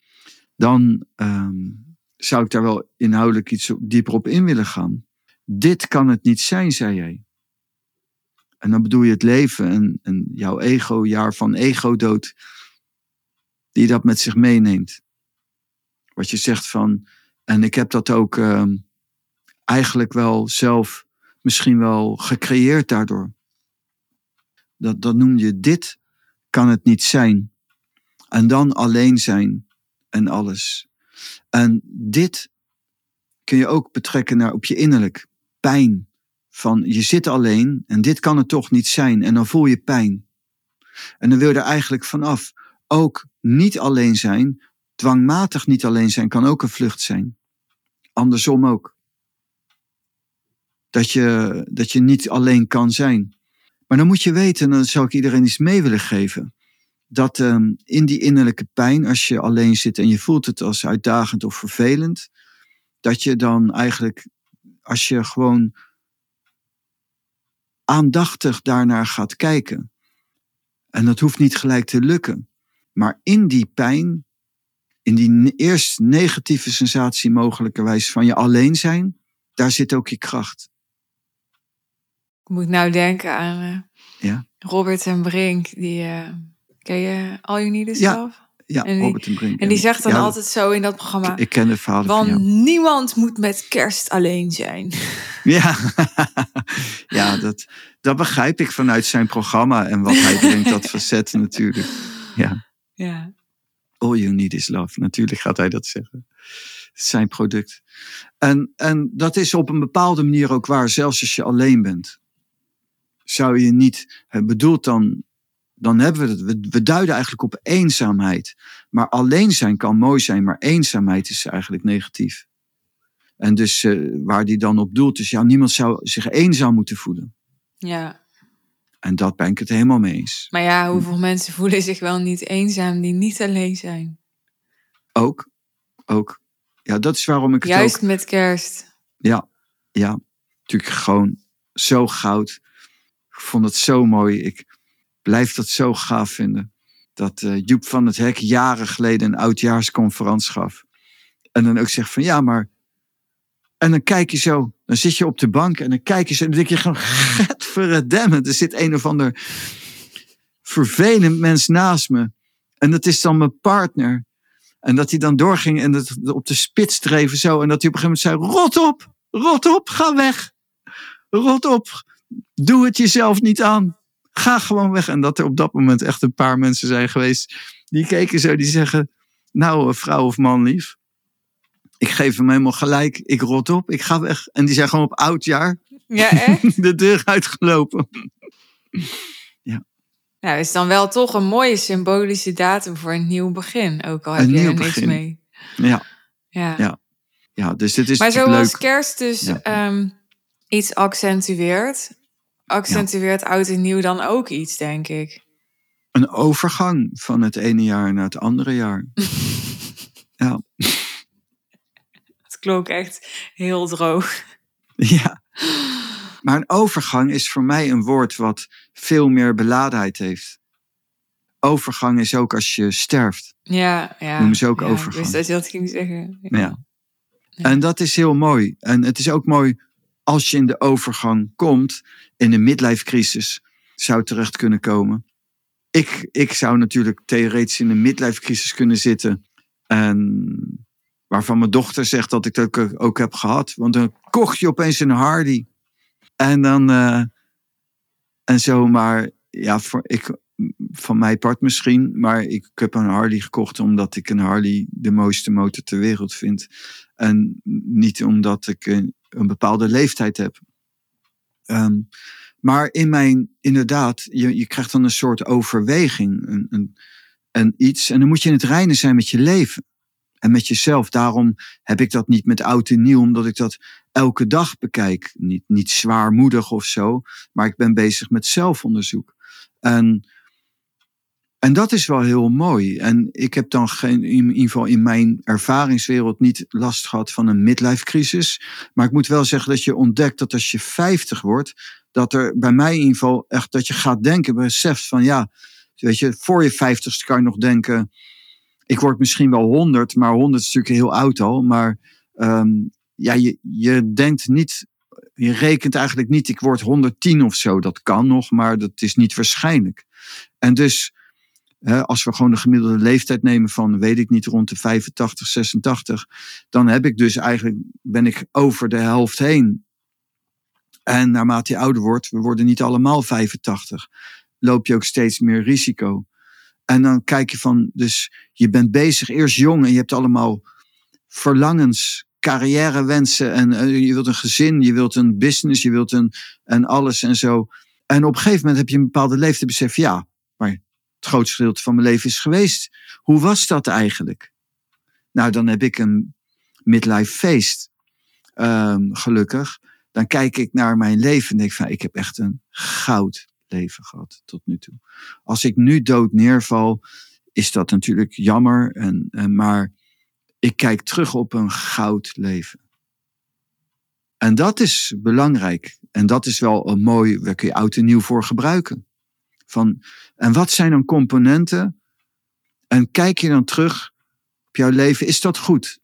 [SPEAKER 1] dan ehm, zou ik daar wel inhoudelijk iets dieper op in willen gaan. Dit kan het niet zijn, zei jij. En dan bedoel je het leven en, en jouw ego, jaar van ego-dood, die dat met zich meeneemt. Wat je zegt van, en ik heb dat ook ehm, eigenlijk wel zelf misschien wel gecreëerd daardoor. Dat, dat noem je dit kan het niet zijn. En dan alleen zijn en alles. En dit kun je ook betrekken naar op je innerlijk. Pijn. Van je zit alleen en dit kan het toch niet zijn. En dan voel je pijn. En dan wil je er eigenlijk vanaf. Ook niet alleen zijn, dwangmatig niet alleen zijn, kan ook een vlucht zijn. Andersom ook. Dat je, dat je niet alleen kan zijn. Maar dan moet je weten, en dan zou ik iedereen iets mee willen geven. Dat ehm, in die innerlijke pijn, als je alleen zit en je voelt het als uitdagend of vervelend, dat je dan eigenlijk, als je gewoon aandachtig daarnaar gaat kijken, en dat hoeft niet gelijk te lukken, maar in die pijn, in die eerst negatieve sensatie mogelijkerwijs van je alleen zijn, daar zit ook je kracht.
[SPEAKER 2] Ik moet nou denken aan eh,
[SPEAKER 1] Ja.
[SPEAKER 2] Robert en Brink. Die, eh, ken je All You Need Is
[SPEAKER 1] Ja.
[SPEAKER 2] Love?
[SPEAKER 1] Ja,
[SPEAKER 2] En die-
[SPEAKER 1] Robert en Brink.
[SPEAKER 2] En die zegt dan
[SPEAKER 1] Ja,
[SPEAKER 2] altijd zo in dat programma...
[SPEAKER 1] Ik, ik ken de verhalen van
[SPEAKER 2] Want niemand moet met kerst alleen zijn. [laughs]
[SPEAKER 1] Ja, [laughs] ja dat, dat begrijp ik vanuit zijn programma en wat hij brengt, dat [laughs] facet natuurlijk. Ja,
[SPEAKER 2] Ja,
[SPEAKER 1] all you need is love. Natuurlijk gaat hij dat zeggen. Zijn product. En, en dat is op een bepaalde manier ook waar, zelfs als je alleen bent. Zou je niet, bedoelt dan, dan hebben we het, we, we duiden eigenlijk op eenzaamheid. Maar alleen zijn kan mooi zijn, maar eenzaamheid is eigenlijk negatief. En dus eh, waar die dan op doelt, is ja, niemand zou zich eenzaam moeten voelen.
[SPEAKER 2] ja.
[SPEAKER 1] En dat ben ik het helemaal mee eens.
[SPEAKER 2] Maar ja, hoeveel mensen voelen zich wel niet eenzaam die niet alleen zijn?
[SPEAKER 1] Ook, ook. Ja, dat is waarom ik het
[SPEAKER 2] Juist
[SPEAKER 1] ook...
[SPEAKER 2] met kerst.
[SPEAKER 1] Ja, ja. Natuurlijk gewoon zo goud. Ik vond het zo mooi. Ik blijf dat zo gaaf vinden. Dat eh, Joep van het Hek jaren geleden een oudjaarsconferentie gaf. En dan ook zegt van ja, maar... En dan kijk je zo, dan zit je op de bank en dan kijk je zo en dan denk je gewoon, gadverdamme, er zit een of ander vervelend mens naast me. En dat is dan mijn partner. En dat hij dan doorging en dat op de spits dreven zo. En dat hij op een gegeven moment zei, rot op, rot op, ga weg. Rot op, doe het jezelf niet aan. Ga gewoon weg. En dat er op dat moment echt een paar mensen zijn geweest. Die keken zo, die zeggen, nou vrouw of man lief. Ik geef hem helemaal gelijk, ik rot op, ik ga weg. En die zijn gewoon op oudjaar
[SPEAKER 2] Ja, echt? [laughs]
[SPEAKER 1] de deur uitgelopen.
[SPEAKER 2] nou, is dan wel toch een mooie symbolische datum voor een nieuw begin. Ook al heb
[SPEAKER 1] Een
[SPEAKER 2] je er niks
[SPEAKER 1] begin.
[SPEAKER 2] mee.
[SPEAKER 1] Ja,
[SPEAKER 2] Ja.
[SPEAKER 1] Ja, ja dus dit is
[SPEAKER 2] maar zoals
[SPEAKER 1] leuk.
[SPEAKER 2] kerst dus
[SPEAKER 1] Ja.
[SPEAKER 2] ehm, iets accentueert, accentueert oud en nieuw dan ook iets, denk ik.
[SPEAKER 1] Een overgang van het ene jaar naar het andere jaar. [laughs] ja. [laughs]
[SPEAKER 2] Het klonk echt heel droog. [laughs]
[SPEAKER 1] Ja. Maar een overgang is voor mij een woord wat veel meer beladenheid heeft. Overgang is ook als je sterft.
[SPEAKER 2] Ja, ja.
[SPEAKER 1] Noemen ze ook
[SPEAKER 2] ja,
[SPEAKER 1] overgang.
[SPEAKER 2] Je dat ging zeggen.
[SPEAKER 1] Ja. En dat is heel mooi. En het is ook mooi als je in de overgang komt, in een midlife crisis zou terecht kunnen komen. Ik, ik zou natuurlijk theoretisch in een midlife crisis kunnen zitten. En waarvan mijn dochter zegt dat ik dat ook, heb gehad. Want dan kocht je opeens een Harley. En dan. eh, en zo, maar ja, voor, ik, van mij part misschien. Maar ik, heb een Harley gekocht omdat ik een Harley de mooiste motor ter wereld vind. En niet omdat ik een, een bepaalde leeftijd heb. Ehm, maar in mijn, inderdaad, je, je krijgt dan een soort overweging. Een, een, een iets. En dan moet je in het reinen zijn met je leven. En met jezelf. Daarom heb ik dat niet met oud en nieuw, omdat ik dat elke dag bekijk. Niet, niet zwaarmoedig of zo, maar ik ben bezig met zelfonderzoek. En, en dat is wel heel mooi. En ik heb dan geen, in ieder geval in mijn ervaringswereld niet last gehad van een midlife crisis. Maar ik moet wel zeggen dat je ontdekt dat als je 50 wordt, dat er bij mij in ieder geval echt dat je gaat denken, beseft van ja, weet je, voor je 50ste kan je nog denken ik word misschien wel 100, maar 100 is natuurlijk heel oud al. Maar um, ja, je, je denkt niet, je rekent eigenlijk niet, ik word 110 of zo. Dat kan nog, maar dat is niet waarschijnlijk. En dus, als we gewoon de gemiddelde leeftijd nemen van, weet ik niet, rond de 85, 86, dan heb ik dus eigenlijk, ben ik over de helft heen. En naarmate je ouder wordt, we worden niet allemaal 85, loop je ook steeds meer risico. En dan kijk je van, dus je bent bezig, eerst jong en je hebt allemaal verlangens, carrièrewensen en uh, je wilt een gezin, je wilt een business, je wilt een en alles en zo. En op een gegeven moment heb je een bepaalde leeftijd besef, ja, maar het grootste gedeelte van mijn leven is geweest. Hoe was dat eigenlijk? Nou, dan heb ik een midlife feest, um, gelukkig. Dan kijk ik naar mijn leven en denk van, ik heb echt een goud leven gehad tot nu toe. Als ik nu dood neerval, is dat natuurlijk jammer. En, maar ik kijk terug op een goud leven. En dat is belangrijk. En dat is wel een mooi, waar kun je oud en nieuw voor gebruiken. Van, en wat zijn dan componenten? En kijk je dan terug op jouw leven, is dat goed?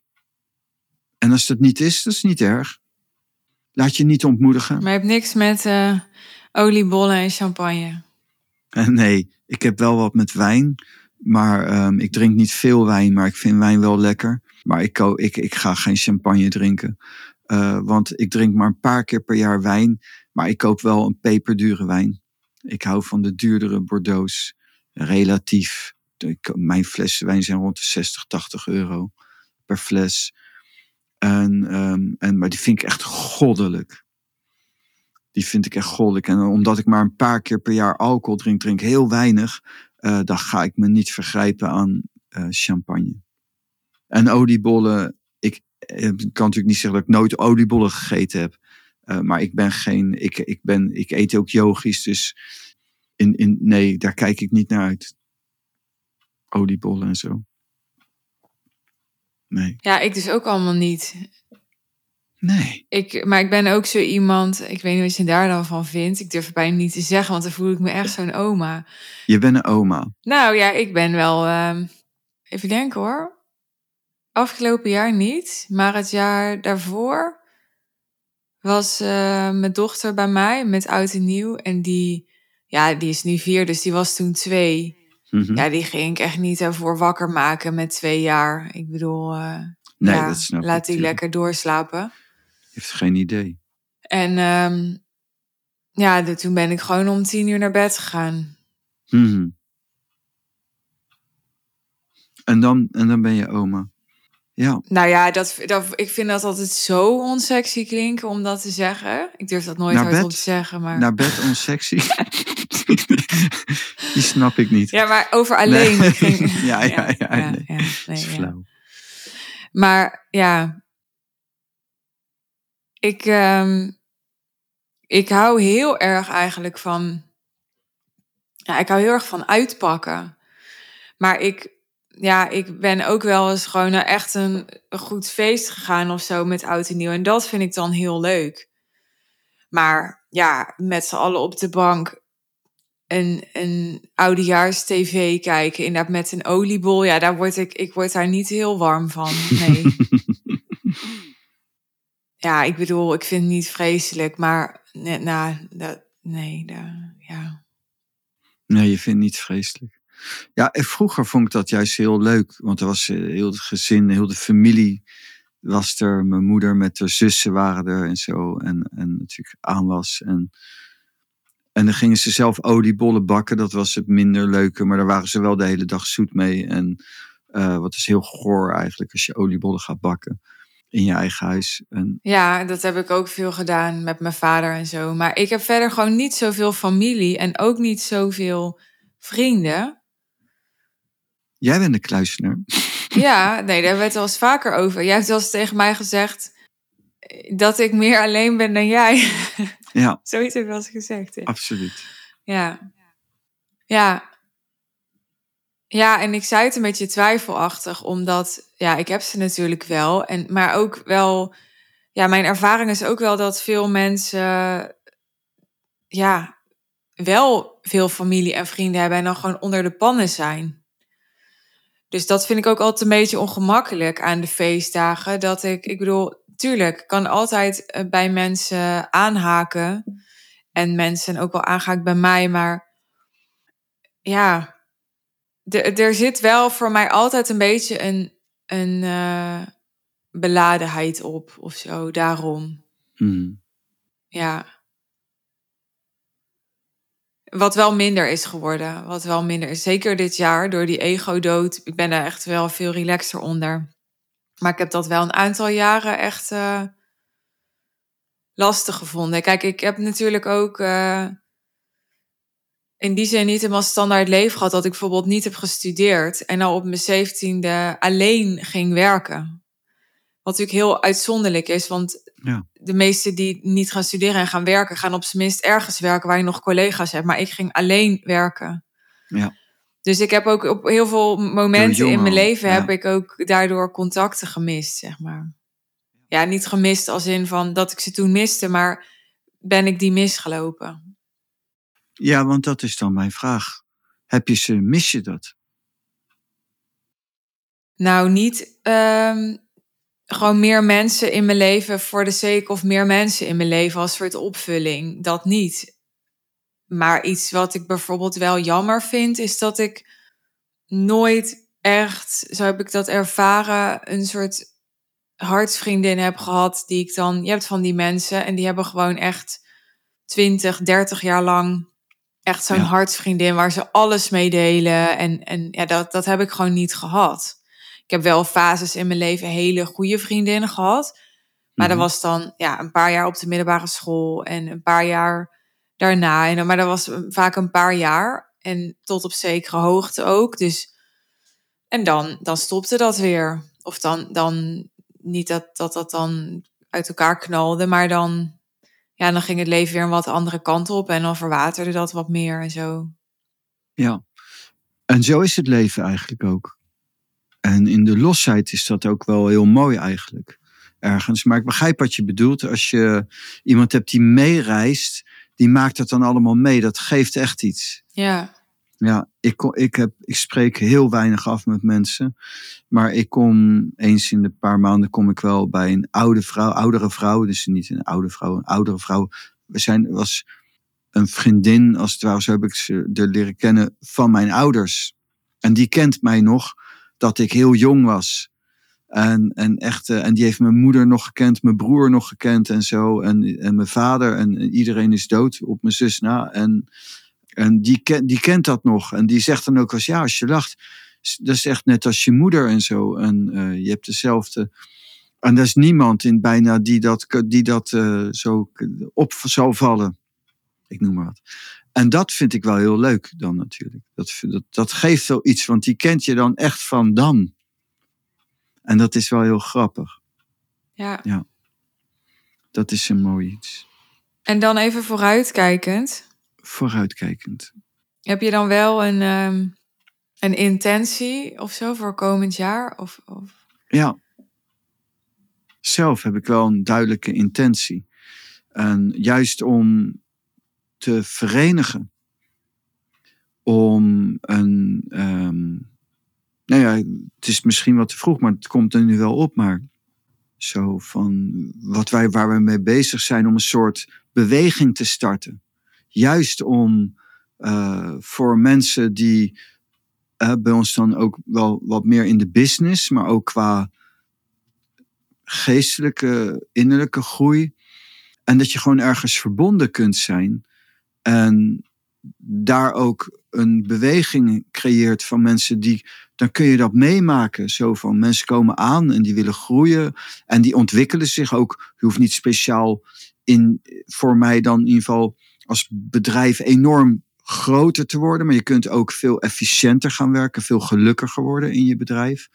[SPEAKER 1] En als dat niet is, dat is niet erg. Laat je niet ontmoedigen.
[SPEAKER 2] Maar je hebt niks met uh, oliebollen en champagne.
[SPEAKER 1] Nee, ik heb wel wat met wijn. Maar um, ik drink niet veel wijn, maar ik vind wijn wel lekker. Maar ik, ik, ik ga geen champagne drinken. Uh, want ik drink maar een paar keer per jaar wijn. Maar ik koop wel een peperdure wijn. Ik hou van de duurdere Bordeaux's. Relatief. Mijn flessen wijn zijn rond de 60, 80 euro per fles. En, um, en, maar die vind ik echt goddelijk. Die vind ik echt goddelijk. En omdat ik maar een paar keer per jaar alcohol drink, drink heel weinig. Uh, dan ga ik me niet vergrijpen aan uh, champagne. En oliebollen. Ik, ik, kan natuurlijk niet zeggen dat ik nooit oliebollen gegeten heb. Uh, maar ik ben geen. Ik, ik, ben, ik eet ook yogisch. Dus in, in, nee, daar kijk ik niet naar uit. Oliebollen en zo. Nee.
[SPEAKER 2] Ja, ik dus ook allemaal niet.
[SPEAKER 1] Nee.
[SPEAKER 2] Ik, maar ik ben ook zo iemand, ik weet niet wat je daar dan van vindt. Ik durf het bijna niet te zeggen, want dan voel ik me echt zo'n oma.
[SPEAKER 1] Je bent een oma.
[SPEAKER 2] Nou ja, ik ben wel, uh, even denken hoor. Afgelopen jaar niet, maar het jaar daarvoor was uh, mijn dochter bij mij met oud en nieuw. En die, ja, die is nu vier, dus die was toen twee.
[SPEAKER 1] Mhm.
[SPEAKER 2] Ja, die ging ik echt niet ervoor wakker maken met twee jaar. Ik bedoel, uh,
[SPEAKER 1] nee,
[SPEAKER 2] ja,
[SPEAKER 1] dat snap
[SPEAKER 2] laat die
[SPEAKER 1] ik.
[SPEAKER 2] lekker doorslapen.
[SPEAKER 1] heeft geen idee.
[SPEAKER 2] En um, ja, de, toen ben ik gewoon om tien uur naar bed gegaan.
[SPEAKER 1] Mhm. En, dan, en dan ben je oma. Ja.
[SPEAKER 2] Nou ja, dat, dat, ik vind dat altijd zo onsexy klinken om dat te zeggen. Ik durf dat nooit
[SPEAKER 1] Naar
[SPEAKER 2] hardop te zeggen. Maar...
[SPEAKER 1] Naar bed onsexy. [laughs] Die snap ik niet.
[SPEAKER 2] Ja, maar over alleen.
[SPEAKER 1] Nee.
[SPEAKER 2] Ging- [laughs]
[SPEAKER 1] Ja, ja, ja,
[SPEAKER 2] ja,
[SPEAKER 1] nee.
[SPEAKER 2] ja, nee. Maar ja, ik, ehm, ik hou heel erg eigenlijk van Ja, ik hou heel erg van uitpakken. Maar ik, ja, ik ben ook wel eens gewoon naar echt een, een goed feest gegaan of zo met oud en nieuw. En dat vind ik dan heel leuk. Maar ja, met z'n allen op de bank een, een oudejaars-tv kijken, inderdaad met een oliebol. Ja, daar word ik, ik word daar niet heel warm van. Nee. [laughs] ja, ik bedoel, ik vind het niet vreselijk, maar nee, nou, dat, nee, dat, ja.
[SPEAKER 1] Nee, je vindt het niet vreselijk. Ja, vroeger vond ik dat juist heel leuk, want er was eh, heel het gezin, heel de familie was er. Mijn moeder met haar zussen waren er en zo. En, en natuurlijk aanwas. En, en dan gingen ze zelf oliebollen bakken. Dat was het minder leuke, maar daar waren ze wel de hele dag zoet mee. En uh, wat is heel goor eigenlijk als je oliebollen gaat bakken in je eigen huis. En...
[SPEAKER 2] Ja, dat heb ik ook veel gedaan met mijn vader en zo. Maar ik heb verder gewoon niet zoveel familie en ook niet zoveel vrienden.
[SPEAKER 1] Jij bent de kluisenaar.
[SPEAKER 2] Ja, [laughs] nee, daar werd wel eens vaker over. Jij hebt wel eens tegen mij gezegd dat ik meer alleen ben dan jij. [laughs]
[SPEAKER 1] Ja.
[SPEAKER 2] Zoiets heb je wel eens gezegd. Hè?
[SPEAKER 1] Absoluut.
[SPEAKER 2] Ja. Ja. Ja, en ik zei het een beetje twijfelachtig, omdat, ja, ik heb ze natuurlijk wel. En, maar ook wel, ja, mijn ervaring is ook wel dat veel mensen, ja, wel veel familie en vrienden hebben en dan gewoon onder de pannen zijn. Dus dat vind ik ook altijd een beetje ongemakkelijk aan de feestdagen. Dat ik, ik bedoel, tuurlijk, kan altijd eh, bij mensen aanhaken. En mensen ook wel aangehaakt bij mij. Maar ja, er zit wel voor mij altijd een beetje een, een uh, beladenheid op of zo. Daarom.
[SPEAKER 1] Mm.
[SPEAKER 2] Ja. Wat wel minder is geworden. Wat wel minder is. Zeker dit jaar door die ego-dood. Ik ben daar echt wel veel relaxer onder. Maar ik heb dat wel een aantal jaren echt uh, lastig gevonden. Kijk, ik heb natuurlijk ook uh, in die zin niet helemaal standaard leven gehad. Dat ik bijvoorbeeld niet heb gestudeerd. En al op mijn zeventiende alleen ging werken. Wat natuurlijk heel uitzonderlijk is. Want
[SPEAKER 1] ja.
[SPEAKER 2] de meesten die niet gaan studeren en gaan werken, gaan op zijn minst ergens werken waar je nog collega's hebt. Maar ik ging alleen werken.
[SPEAKER 1] Ja.
[SPEAKER 2] Dus ik heb ook op heel veel momenten in mijn leven
[SPEAKER 1] ja.
[SPEAKER 2] heb ik ook daardoor contacten gemist, zeg maar. Ja, niet gemist als in van dat ik ze toen miste, maar ben ik die misgelopen?
[SPEAKER 1] Ja, want dat is dan mijn vraag. Heb je ze, mis je dat?
[SPEAKER 2] Nou, niet um, gewoon meer mensen in mijn leven voor de sake of meer mensen in mijn leven als soort opvulling. Dat niet. Maar iets wat ik bijvoorbeeld wel jammer vind, is dat ik nooit echt, zo heb ik dat ervaren, een soort hartsvriendin heb gehad. Die ik dan, je hebt van die mensen en die hebben gewoon echt 20, 30 jaar lang echt zo'n
[SPEAKER 1] Ja.
[SPEAKER 2] hartsvriendin waar ze alles mee delen. En, en ja, dat, dat heb ik gewoon niet gehad. Ik heb wel fases in mijn leven hele goede vriendinnen gehad. Maar dat
[SPEAKER 1] Mhm.
[SPEAKER 2] was dan ja, een paar jaar op de middelbare school en een paar jaar daarna. En, maar dat was vaak een paar jaar. En tot op zekere hoogte ook. Dus, en dan, dan stopte dat weer. Of dan, dan niet dat, dat dat dan uit elkaar knalde, maar dan, ja, dan ging het leven weer een wat andere kant op. En dan verwaterde dat wat meer en zo.
[SPEAKER 1] Ja. En zo is het leven eigenlijk ook. En in de losheid is dat ook wel heel mooi eigenlijk. Ergens. Maar ik begrijp wat je bedoelt. Als je iemand hebt die meereist, die maakt het dan allemaal mee. Dat geeft echt iets.
[SPEAKER 2] Ja,
[SPEAKER 1] Ja, ik, ik, heb, ik spreek heel weinig af met mensen. Maar ik kom eens in de paar maanden kom ik wel bij een oude vrouw, oudere vrouw. Dus niet een oude vrouw, een oudere vrouw. We zijn, was een vriendin, als het ware, zo heb ik ze er leren kennen, van mijn ouders. En die kent mij nog dat ik heel jong was. En, en, echt, eh, en die heeft mijn moeder nog gekend, mijn broer nog gekend en zo. En, en mijn vader en, en iedereen is dood op mijn zus na. En, en die, ken, die kent dat nog. En die zegt dan ook als ja, als je lacht, dat is echt net als je moeder en zo. En eh, je hebt dezelfde. En er is niemand in bijna die dat, die dat eh, zo op zou vallen. Ik noem maar wat. En dat vind ik wel heel leuk dan natuurlijk. Dat, dat, dat geeft wel iets, want die kent je dan echt van dan. En dat is wel heel grappig.
[SPEAKER 2] ja.
[SPEAKER 1] Dat is een mooi iets.
[SPEAKER 2] En dan even vooruitkijkend.
[SPEAKER 1] Vooruitkijkend.
[SPEAKER 2] Heb je dan wel een, ehm, een intentie of zo voor komend jaar? Of, of...
[SPEAKER 1] Ja. Zelf heb ik wel een duidelijke intentie. En juist om te verenigen. Om een. Um, nou ja, het is misschien wat te vroeg, maar het komt er nu wel op. Maar zo van wat wij, waar we mee bezig zijn om een soort beweging te starten. Juist om uh, voor mensen die uh, bij ons dan ook wel wat meer in de business, maar ook qua geestelijke, innerlijke groei. En dat je gewoon ergens verbonden kunt zijn. En daar ook een beweging creëert van mensen die, dan kun je dat meemaken. Zo van mensen komen aan en die willen groeien en die ontwikkelen zich ook. Je hoeft niet speciaal in, voor mij dan in ieder geval als bedrijf enorm groter te worden, maar je kunt ook veel efficiënter gaan werken, veel gelukkiger worden in je bedrijf.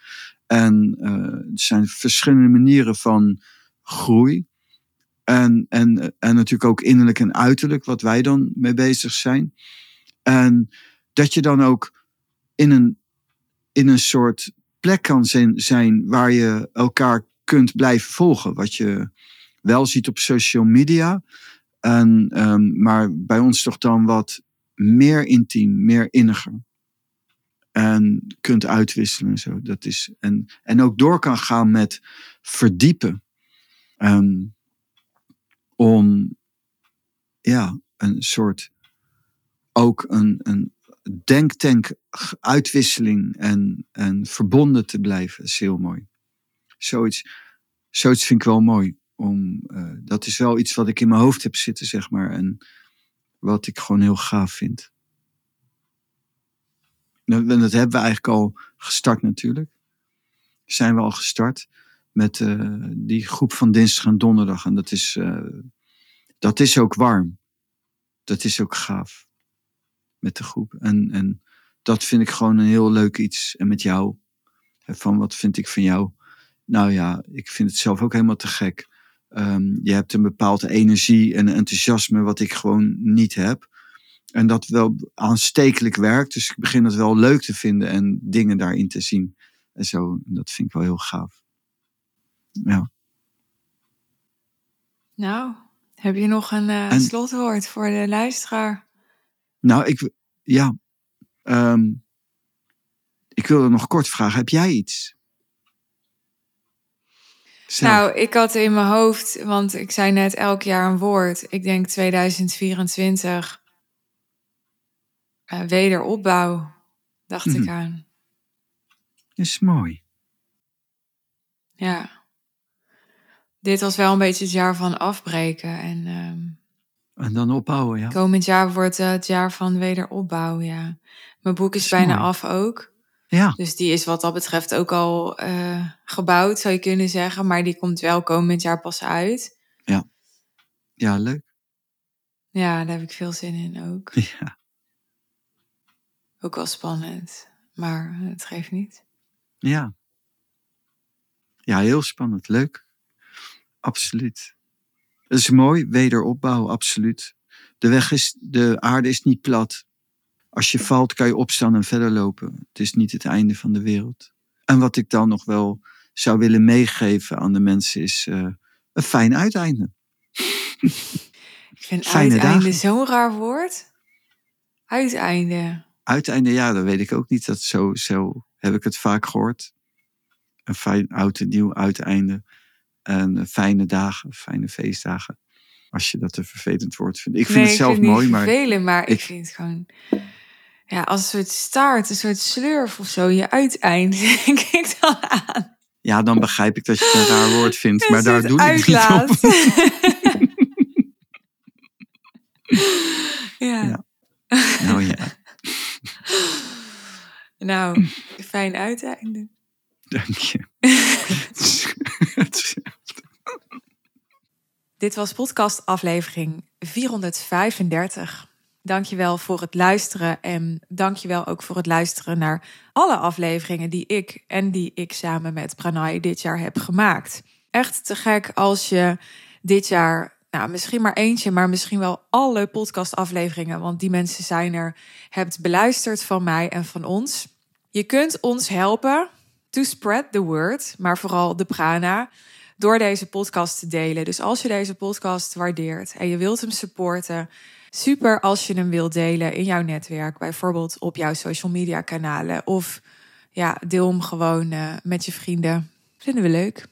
[SPEAKER 1] En uh, er zijn verschillende manieren van groei. En, en, en natuurlijk ook innerlijk en uiterlijk, wat wij dan mee bezig zijn. En dat je dan ook in een, in een soort plek kan zijn, waar je elkaar kunt blijven volgen. Wat je wel ziet op social media. En, um, maar bij ons toch dan wat meer intiem, meer inniger. En kunt uitwisselen en zo. Dat is, en, en ook door kan gaan met verdiepen. Um, om ja, een soort ook een, een denktank uitwisseling en, en verbonden te blijven. Is heel mooi. Zoiets, zoiets vind ik wel mooi. Om, uh, dat is wel iets wat ik in mijn hoofd heb zitten, zeg maar. En wat ik gewoon heel gaaf vind. En dat hebben we eigenlijk al gestart natuurlijk. Zijn we al gestart met uh, die groep van dinsdag en donderdag. En dat is, uh, dat is ook warm. Dat is ook gaaf. Met de groep. En, en dat vind ik gewoon een heel leuk iets. En met jou. Van wat vind ik van jou? Nou ja, ik vind het zelf ook helemaal te gek. Um, je hebt een bepaalde energie en enthousiasme wat ik gewoon niet heb. En dat wel aanstekelijk werkt. Dus ik begin het wel leuk te vinden en dingen daarin te zien. En zo, dat vind ik wel heel gaaf. Ja.
[SPEAKER 2] Nou, heb je nog een uh, en, slotwoord voor de luisteraar?
[SPEAKER 1] Nou, ik, ja. Um, ik wilde nog kort vragen, heb jij iets?
[SPEAKER 2] Zelf. Nou, ik had in mijn hoofd, want ik zei net elk jaar een woord. Ik denk 2024. Uh, wederopbouw, dacht mm ik mhm. aan.
[SPEAKER 1] Is mooi.
[SPEAKER 2] Ja. Dit was wel een beetje het jaar van afbreken. En, um,
[SPEAKER 1] en dan opbouwen, ja.
[SPEAKER 2] Komend jaar wordt het jaar van wederopbouw, ja. Mijn boek is, is bijna mooi. af ook.
[SPEAKER 1] Ja.
[SPEAKER 2] Dus die is wat dat betreft ook al uh, gebouwd, zou je kunnen zeggen. Maar die komt wel komend jaar pas uit.
[SPEAKER 1] Ja. Ja, leuk.
[SPEAKER 2] Ja, daar heb ik veel zin in ook. [laughs]
[SPEAKER 1] Ja.
[SPEAKER 2] Ook wel spannend, maar het geeft niet.
[SPEAKER 1] Ja. Ja, heel spannend. Leuk. Absoluut. Het is mooi, wederopbouw, absoluut. De weg is, de aarde is niet plat. Als je valt, kan je opstaan en verder lopen. Het is niet het einde van de wereld. En wat ik dan nog wel zou willen meegeven aan de mensen is uh, een fijn uiteinde. [laughs]
[SPEAKER 2] Ik vind Fijne uiteinde zo'n raar woord. Uiteinde.
[SPEAKER 1] Uiteinde, ja, dat weet ik ook niet. Dat zo, zo heb ik het vaak gehoord. Een fijn oud en nieuw uiteinde. En fijne dagen, fijne feestdagen. Als je dat een vervelend woord vindt. Ik vind
[SPEAKER 2] nee,
[SPEAKER 1] het zelf
[SPEAKER 2] vind
[SPEAKER 1] mooi,
[SPEAKER 2] maar.
[SPEAKER 1] Vervelen,
[SPEAKER 2] maar ik, ik vind het gewoon ja, als een soort staart, een soort slurf of zo, je uiteinde, [laughs] denk ik dan aan.
[SPEAKER 1] Ja, dan begrijp ik dat je het een raar woord vindt, maar daar doe ik niet op. [laughs]
[SPEAKER 2] ja.
[SPEAKER 1] ja. Nou ja. [laughs]
[SPEAKER 2] Nou, fijn uiteinde.
[SPEAKER 1] Dank je. [laughs]
[SPEAKER 2] Dit was podcast aflevering 435. Dankjewel voor het luisteren en dankjewel ook voor het luisteren naar alle afleveringen die ik en die ik samen met Pranay dit jaar heb gemaakt. Echt te gek als je dit jaar nou, misschien maar eentje, maar misschien wel alle podcastafleveringen, want die mensen zijn er, hebt beluisterd van mij en van ons. Je kunt ons helpen to spread the word, maar vooral de prana, door deze podcast te delen. Dus als je deze podcast waardeert en je wilt hem supporten, super als je hem wilt delen in jouw netwerk, bijvoorbeeld op jouw social media kanalen of ja, deel hem gewoon uh, met je vrienden. Vinden we leuk.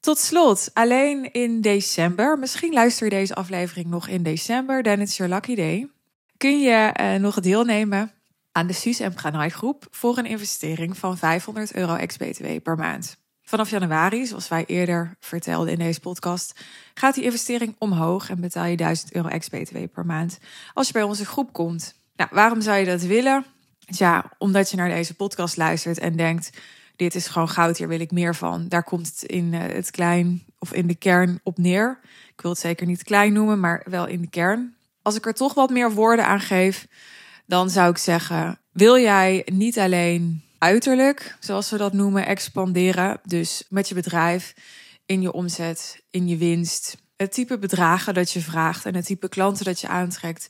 [SPEAKER 2] Tot slot, alleen in december, misschien luister je deze aflevering nog in december, then it's your lucky day, kun je uh, nog deelnemen aan de Suus en groep voor een investering van 500 euro ex-BTW per maand. Vanaf januari, zoals wij eerder vertelden in deze podcast, gaat die investering omhoog en betaal je 1000 euro ex-BTW per maand als je bij onze groep komt. Nou, waarom zou je dat willen? Ja, omdat je naar deze podcast luistert en denkt: dit is gewoon goud, hier wil ik meer van. Daar komt het in eh, het klein of in de kern op neer. Ik wil het zeker niet klein noemen, maar wel in de kern. Als ik er toch wat meer woorden aan geef, dan zou ik zeggen: wil jij niet alleen uiterlijk, zoals we dat noemen, expanderen, dus met je bedrijf, in je omzet, in je winst, het type bedragen dat je vraagt en het type klanten dat je aantrekt,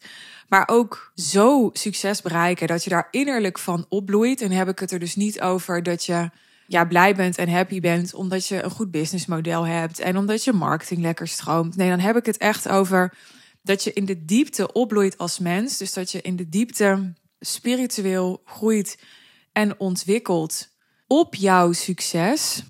[SPEAKER 2] maar ook zo succes bereiken dat je daar innerlijk van opbloeit. En heb ik het er dus niet over dat je ja, blij bent en happy bent omdat je een goed businessmodel hebt en omdat je marketing lekker stroomt. Nee, dan heb ik het echt over dat je in de diepte opbloeit als mens. Dus dat je in de diepte spiritueel groeit en ontwikkelt op jouw succes.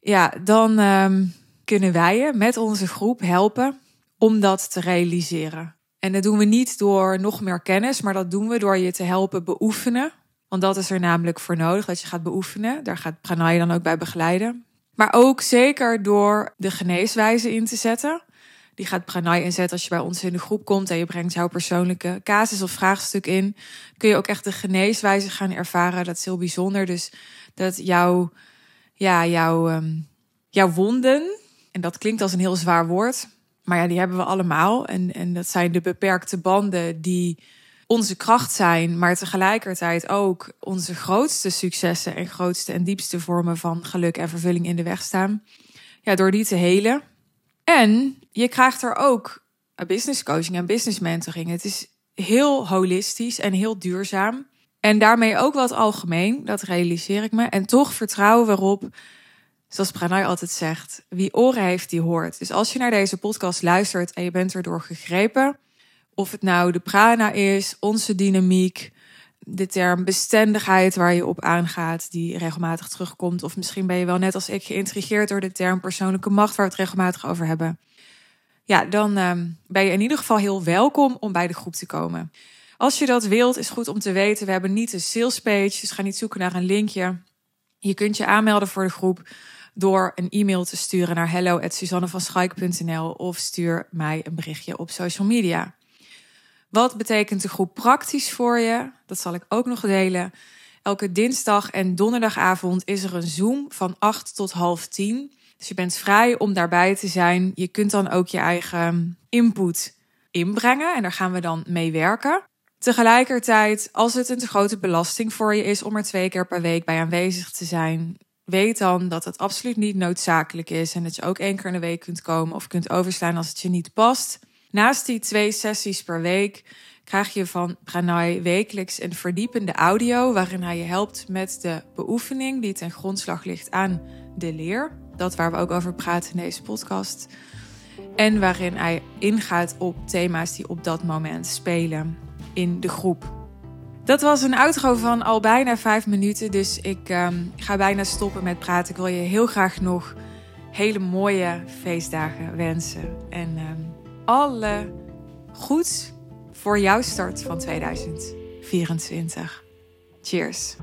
[SPEAKER 2] Ja, dan um, kunnen wij je met onze groep helpen om dat te realiseren. En dat doen we niet door nog meer kennis, maar dat doen we door je te helpen beoefenen. Want dat is er namelijk voor nodig, dat je gaat beoefenen. Daar gaat Pranay dan ook bij begeleiden. Maar ook zeker door de geneeswijze in te zetten. Die gaat Pranay inzetten als je bij ons in de groep komt en je brengt jouw persoonlijke casus of vraagstuk in. Kun je ook echt de geneeswijze gaan ervaren. Dat is heel bijzonder. Dus dat jouw, ja, jouw, um, jouw wonden, en dat klinkt als een heel zwaar woord, maar ja, die hebben we allemaal. En, en dat zijn de beperkte banden die onze kracht zijn, maar tegelijkertijd ook onze grootste successen en grootste en diepste vormen van geluk en vervulling in de weg staan. Ja, door die te helen. En je krijgt er ook business coaching en business mentoring. Het is heel holistisch en heel duurzaam. En daarmee ook wat algemeen, dat realiseer ik me. En toch vertrouwen we erop Zoals Pranay altijd zegt, wie oren heeft, die hoort. Dus als je naar deze podcast luistert en je bent erdoor gegrepen, of het nou de prana is, onze dynamiek, de term bestendigheid waar je op aangaat, die regelmatig terugkomt, of misschien ben je wel net als ik geïntrigeerd door de term persoonlijke macht, waar we het regelmatig over hebben. Ja, dan ehm, ben je in ieder geval heel welkom om bij de groep te komen. Als je dat wilt, is goed om te weten. We hebben niet een sales page, dus ga niet zoeken naar een linkje. Je kunt je aanmelden voor de groep door een e-mail te sturen naar hello@suzannevanschaik.nl of stuur mij een berichtje op social media. Wat betekent de groep praktisch voor je? Dat zal ik ook nog delen. Elke dinsdag en donderdagavond is er een Zoom van 8 tot half 10. Dus je bent vrij om daarbij te zijn. Je kunt dan ook je eigen input inbrengen en daar gaan we dan mee werken. Tegelijkertijd, als het een te grote belasting voor je is om er twee keer per week bij aanwezig te zijn, weet dan dat het absoluut niet noodzakelijk is en dat je ook één keer in de week kunt komen of kunt overslaan als het je niet past. Naast die twee sessies per week krijg je van Pranay wekelijks een verdiepende audio waarin hij je helpt met de beoefening die ten grondslag ligt aan de leer. Dat waar we ook over praten in deze podcast. En waarin hij ingaat op thema's die op dat moment spelen in de groep. Dat was een outro van al bijna vijf minuten. Dus ik um, ga bijna stoppen met praten. Ik wil je heel graag nog hele mooie feestdagen wensen. En um, alle goeds voor jouw start van 2024. Cheers.